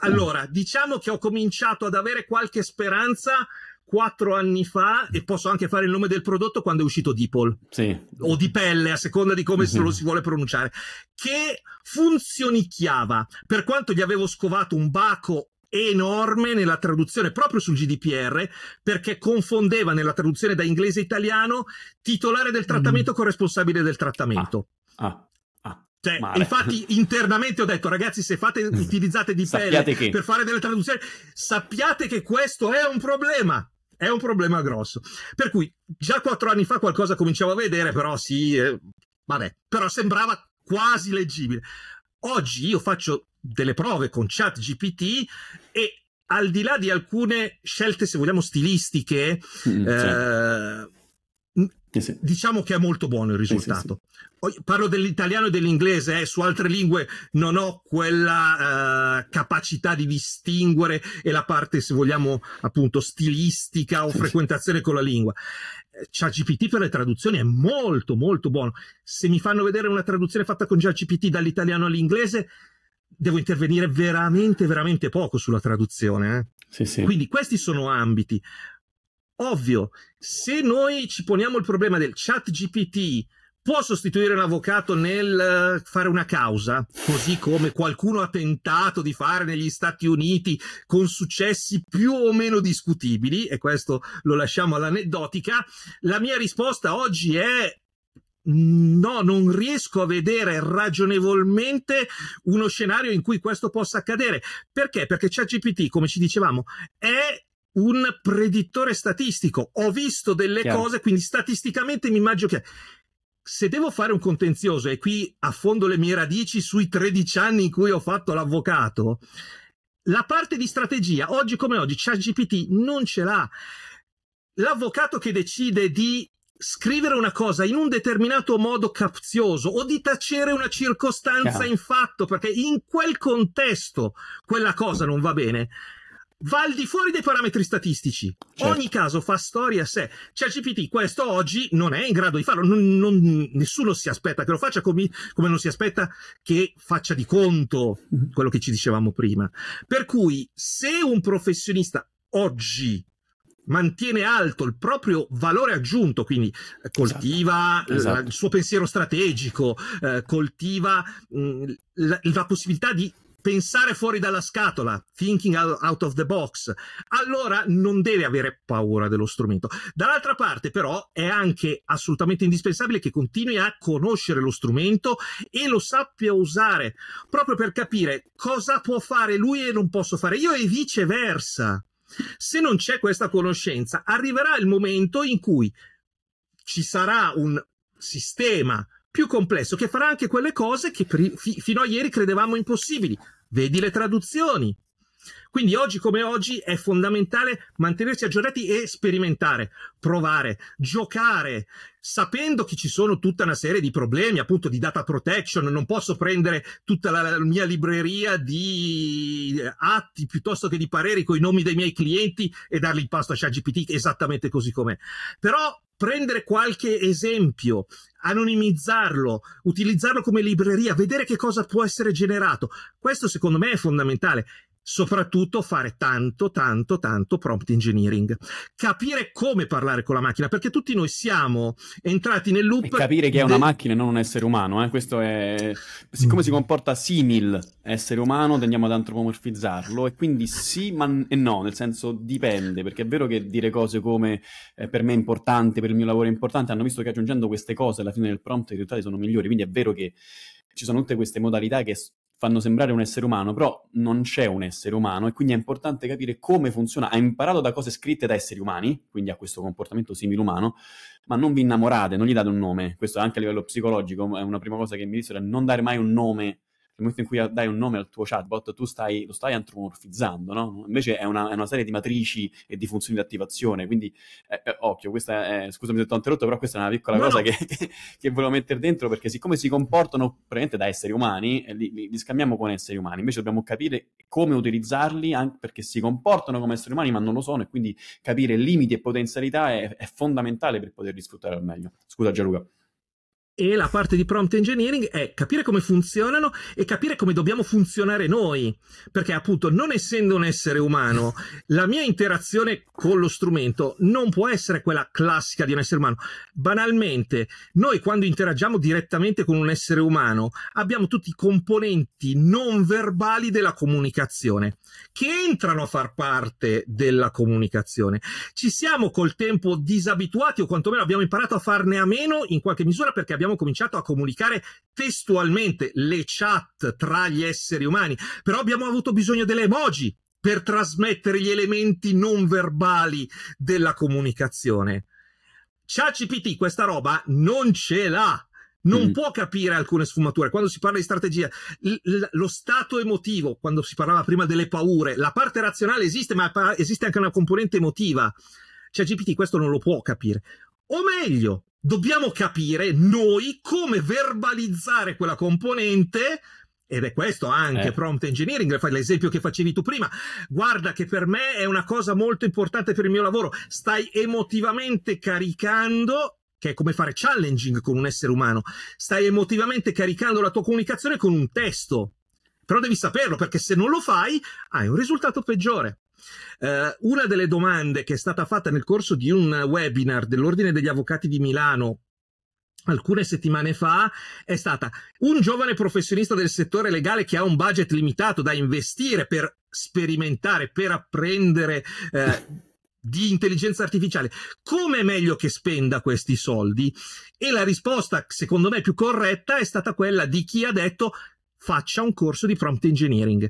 allora, diciamo che ho cominciato ad avere qualche speranza quattro anni fa e posso anche fare il nome del prodotto quando è uscito Dipol sì. o di pelle a seconda di come mm-hmm. lo si vuole pronunciare che funzionicchiava per quanto gli avevo scovato un baco enorme nella traduzione proprio sul GDPR perché confondeva nella traduzione da inglese italiano titolare del trattamento mm. con responsabile del trattamento. Ah. ah. ah cioè, infatti, internamente ho detto, ragazzi, se fate, utilizzate di pelle che... per fare delle traduzioni, sappiate che questo è un problema è un problema grosso. Per cui già quattro anni fa qualcosa cominciavo a vedere, però sì, eh, vabbè, però sembrava quasi leggibile. Oggi io faccio delle prove con chat GPT e al di là di alcune scelte, se vogliamo, stilistiche, mm, eh, sì, sì. diciamo che è molto buono il risultato. Sì, Parlo dell'italiano e dell'inglese, eh, su altre lingue non ho quella uh, capacità di distinguere e la parte, se vogliamo, appunto stilistica o frequentazione con la lingua. Eh, ChatGPT per le traduzioni è molto molto buono. Se mi fanno vedere una traduzione fatta con ChatGPT dall'italiano all'inglese, devo intervenire veramente, veramente poco sulla traduzione. Eh? Sì, sì. Quindi questi sono ambiti. Ovvio, se noi ci poniamo il problema del chat GPT può sostituire un avvocato nel eh, fare una causa, così come qualcuno ha tentato di fare negli Stati Uniti con successi più o meno discutibili, e questo lo lasciamo all'aneddotica, la mia risposta oggi è No, non riesco a vedere ragionevolmente uno scenario in cui questo possa accadere. Perché? Perché ChatGPT, come ci dicevamo, è un predittore statistico. Ho visto delle Chiaro. cose, quindi statisticamente mi immagino che se devo fare un contenzioso e qui affondo le mie radici sui 13 anni in cui ho fatto l'avvocato, la parte di strategia, oggi come oggi, ChatGPT non ce l'ha. L'avvocato che decide di scrivere una cosa in un determinato modo capzioso o di tacere una circostanza Chiaro. in fatto perché in quel contesto quella cosa non va bene va al di fuori dei parametri statistici. Certo. Ogni caso fa storia a sé. Cioè, GPT questo oggi non è in grado di farlo. Non, non, nessuno si aspetta che lo faccia come, come, non si aspetta che faccia di conto mm-hmm. quello che ci dicevamo prima. Per cui, se un professionista oggi mantiene alto il proprio valore aggiunto, quindi eh, coltiva esatto. Esatto. il suo pensiero strategico, eh, coltiva mh, la, la possibilità di pensare fuori dalla scatola, thinking out of the box, allora non deve avere paura dello strumento. Dall'altra parte però è anche assolutamente indispensabile che continui a conoscere lo strumento e lo sappia usare, proprio per capire cosa può fare lui e non posso fare io e viceversa. Se non c'è questa conoscenza, arriverà il momento in cui ci sarà un sistema più complesso che farà anche quelle cose che fi- fino a ieri credevamo impossibili. Vedi le traduzioni. Quindi oggi come oggi è fondamentale mantenersi aggiornati e sperimentare, provare, giocare, sapendo che ci sono tutta una serie di problemi, appunto di data protection, non posso prendere tutta la, la mia libreria di atti piuttosto che di pareri con i nomi dei miei clienti e darli in pasto a ChatGPT esattamente così com'è. Però prendere qualche esempio, anonimizzarlo, utilizzarlo come libreria, vedere che cosa può essere generato. Questo secondo me è fondamentale soprattutto fare tanto, tanto, tanto prompt engineering. Capire come parlare con la macchina, perché tutti noi siamo entrati nel loop. E capire che è una macchina e non un essere umano, eh? questo è. Siccome si comporta simil essere umano, tendiamo ad antropomorfizzarlo, e quindi sì, ma e no, nel senso dipende, perché è vero che dire cose come eh, per me è importante, per il mio lavoro è importante, hanno visto che aggiungendo queste cose alla fine del prompt i risultati sono migliori, quindi è vero che ci sono tutte queste modalità che fanno sembrare un essere umano, però non c'è un essere umano e quindi è importante capire come funziona. Ha imparato da cose scritte da esseri umani, quindi ha questo comportamento simile umano, ma non vi innamorate, non gli date un nome. Questo anche a livello psicologico è una prima cosa che mi dissero, è non dare mai un nome momento in cui dai un nome al tuo chatbot, tu stai, lo stai antropomorfizzando, no? Invece è una, è una, serie di matrici e di funzioni di attivazione, quindi eh, eh, occhio, questa è, scusami se ti ho interrotto, però questa è una piccola no, cosa. Che, che, che, volevo mettere dentro, perché siccome si comportano praticamente da esseri umani, eh, li, li, li, scambiamo con esseri umani, invece dobbiamo capire come utilizzarli, anche perché si comportano come esseri umani, ma non lo sono, e quindi capire limiti e potenzialità è, è fondamentale per poterli sfruttare al meglio. Scusa Gianluca e la parte di prompt engineering è capire come funzionano e capire come dobbiamo funzionare noi, perché appunto non essendo un essere umano, la mia interazione con lo strumento non può essere quella classica di un essere umano. Banalmente, noi quando interagiamo direttamente con un essere umano abbiamo tutti i componenti non verbali della comunicazione che entrano a far parte della comunicazione. Ci siamo col tempo disabituati o quantomeno abbiamo imparato a farne a meno in qualche misura perché abbiamo cominciato a comunicare testualmente le chat tra gli esseri umani, però abbiamo avuto bisogno delle emoji per trasmettere gli elementi non verbali della comunicazione. ChatGPT questa roba non ce l'ha non mm. può capire alcune sfumature. Quando si parla di strategia, l- lo stato emotivo, quando si parlava prima delle paure, la parte razionale esiste, ma pa- esiste anche una componente emotiva. Cioè, GPT questo non lo può capire. O meglio, dobbiamo capire noi come verbalizzare quella componente ed è questo anche eh. prompt engineering, fai l'esempio che facevi tu prima. Guarda che per me è una cosa molto importante per il mio lavoro. Stai emotivamente caricando che è come fare challenging con un essere umano. Stai emotivamente caricando la tua comunicazione con un testo. Però devi saperlo perché se non lo fai hai un risultato peggiore. Uh, una delle domande che è stata fatta nel corso di un webinar dell'Ordine degli Avvocati di Milano alcune settimane fa è stata un giovane professionista del settore legale che ha un budget limitato da investire per sperimentare, per apprendere eh, di intelligenza artificiale, come è meglio che spenda questi soldi? E la risposta, secondo me, più corretta è stata quella di chi ha detto faccia un corso di prompt engineering.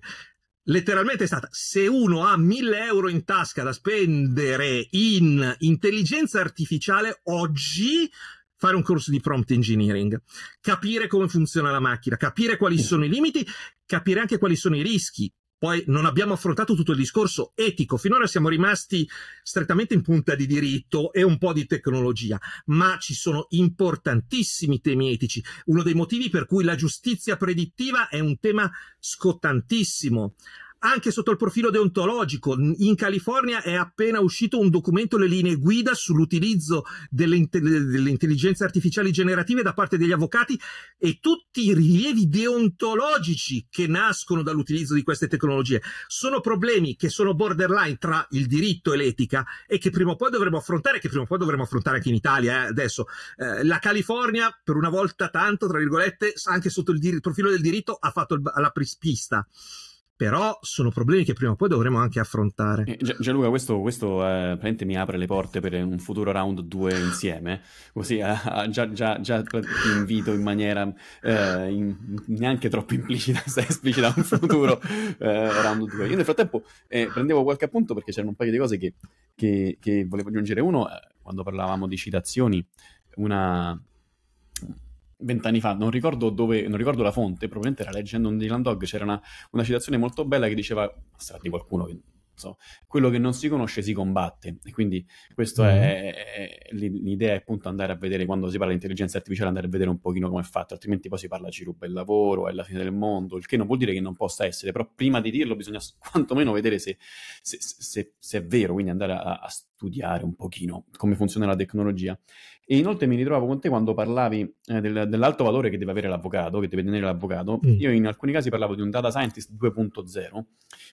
Letteralmente è stata, se uno ha 1000 euro in tasca da spendere in intelligenza artificiale oggi, fare un corso di prompt engineering, capire come funziona la macchina, capire quali sono i limiti, capire anche quali sono i rischi, poi non abbiamo affrontato tutto il discorso etico, finora siamo rimasti strettamente in punta di diritto e un po' di tecnologia, ma ci sono importantissimi temi etici. Uno dei motivi per cui la giustizia predittiva è un tema scottantissimo. Anche sotto il profilo deontologico. In California è appena uscito un documento, le linee guida sull'utilizzo delle, delle intelligenze artificiali generative da parte degli avvocati e tutti i rilievi deontologici che nascono dall'utilizzo di queste tecnologie. Sono problemi che sono borderline tra il diritto e l'etica e che prima o poi dovremo affrontare, che prima o poi dovremo affrontare anche in Italia. Eh. Adesso eh, la California, per una volta tanto, tra virgolette, anche sotto il, dir- profilo del diritto, ha fatto il, la prispista però sono problemi che prima o poi dovremo anche affrontare. Eh, Gianluca, questo, questo eh, mi apre le porte per un futuro round 2 insieme, così eh, già, già, già, ti invito in maniera eh, in, neanche troppo implicita, se esplicita un futuro eh, round 2. Io nel frattempo eh, prendevo qualche appunto perché c'erano un paio di cose che, che, che volevo aggiungere. Uno, quando parlavamo di citazioni, una vent'anni fa, non ricordo dove, non ricordo la fonte, probabilmente era leggendo un Dylan Dog, c'era una, una citazione molto bella che diceva, sarà di qualcuno che so, quello che non si conosce si combatte e quindi questa mm-hmm. è, è, l'idea è appunto andare a vedere quando si parla di intelligenza artificiale andare a vedere un pochino come è fatto altrimenti poi si parla ci ruba il lavoro è la fine del mondo il che non vuol dire che non possa essere però prima di dirlo bisogna quantomeno vedere se, se, se, se è vero quindi andare a, a studiare un pochino come funziona la tecnologia e inoltre mi ritrovo con te quando parlavi eh, del, dell'alto valore che deve avere l'avvocato, che deve tenere l'avvocato. Mm. Io in alcuni casi parlavo di un data scientist 2.0,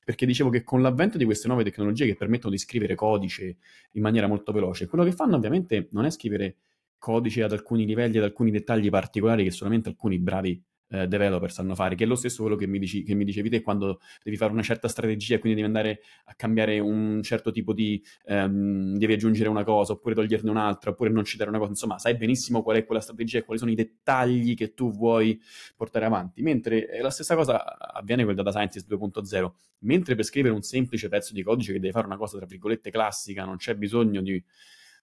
perché dicevo che con l'avvento di queste nuove tecnologie che permettono di scrivere codice in maniera molto veloce, quello che fanno ovviamente non è scrivere codice ad alcuni livelli, ad alcuni dettagli particolari che solamente alcuni bravi eh, developer sanno fare, che è lo stesso quello che mi, dici, che mi, dicevi te quando devi fare una certa strategia, quindi devi andare a cambiare un certo tipo di... Ehm, devi aggiungere una cosa, oppure toglierne un'altra, oppure non citare una cosa, insomma, sai benissimo qual è quella strategia e quali sono i dettagli che tu vuoi portare avanti, mentre eh, la stessa cosa avviene con il data scientist 2.0, mentre per scrivere un semplice pezzo di codice che deve fare una cosa, tra virgolette, classica, non c'è bisogno di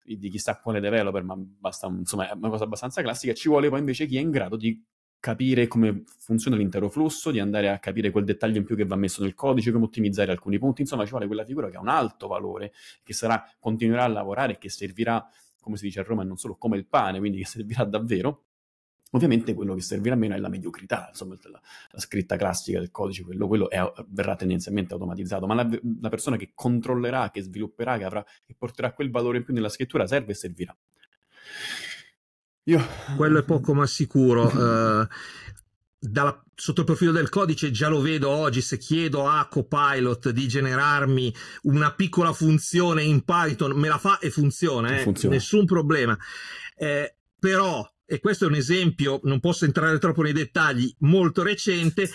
di chissà quale developer, ma basta, insomma, è una cosa abbastanza classica. Ci vuole poi invece chi è in grado di capire come funziona l'intero flusso, di andare a capire quel dettaglio in più che va messo nel codice, come ottimizzare alcuni punti, insomma ci vuole quella figura che ha un alto valore, che sarà, continuerà a lavorare e che servirà, come si dice a Roma, non solo come il pane, quindi che servirà davvero. Ovviamente quello che servirà meno è la mediocrità, insomma la, la scritta classica del codice, quello, quello è, verrà tendenzialmente automatizzato, ma la, la, persona che controllerà, che svilupperà, che, avrà, che porterà quel valore in più nella scrittura serve e servirà. Io... Quello è poco ma sicuro. uh, dalla, sotto il profilo del codice già lo vedo oggi, se chiedo a Copilot di generarmi una piccola funzione in Python, me la fa e funziona, eh? funziona. nessun problema. Eh, però, e questo è un esempio, non posso entrare troppo nei dettagli, molto recente,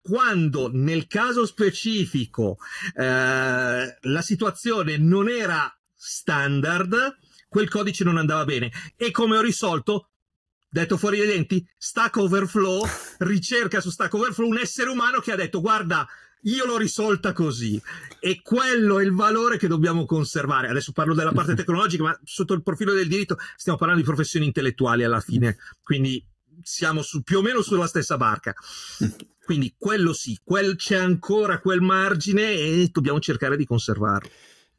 quando nel caso specifico eh, la situazione non era standard, quel codice non andava bene. E come ho risolto? Detto fuori dai denti, Stack Overflow, ricerca su Stack Overflow un essere umano che ha detto guarda, io l'ho risolta così e quello è il valore che dobbiamo conservare. Adesso parlo della parte tecnologica, ma sotto il profilo del diritto stiamo parlando di professioni intellettuali alla fine, quindi siamo su, più o meno sulla stessa barca. Quindi quello sì, quel, c'è ancora quel margine e dobbiamo cercare di conservarlo.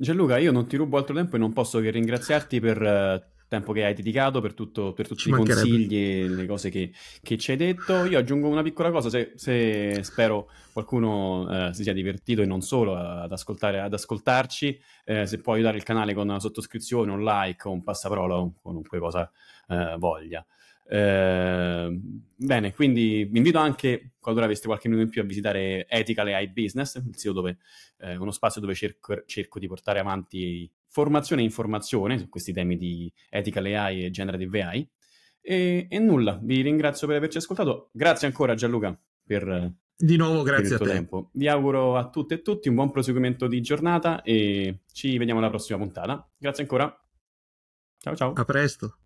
Gianluca, io non ti rubo altro tempo e non posso che ringraziarti per il uh, tempo che hai dedicato, per, tutto, per tutti ci i consigli e le cose che, che, ci hai detto. Io aggiungo una piccola cosa, se, se spero qualcuno uh, si sia divertito e non solo ad, ascoltare, ad ascoltarci, eh, se può aiutare il canale con una sottoscrizione, un like un passaparola o qualunque cosa uh, voglia. Eh, bene, quindi vi invito anche, qualora aveste qualche minuto in più, a visitare Ethical AI Business, il sito dove, eh, uno spazio dove cerco, cerco, di portare avanti formazione e informazione su questi temi di Ethical AI e Generative AI. E, e nulla, vi ringrazio per averci ascoltato. Grazie ancora Gianluca per, di nuovo grazie a te. Tempo. Vi auguro a tutte e tutti un buon proseguimento di giornata e ci vediamo alla prossima puntata. Grazie ancora. Ciao ciao. A presto.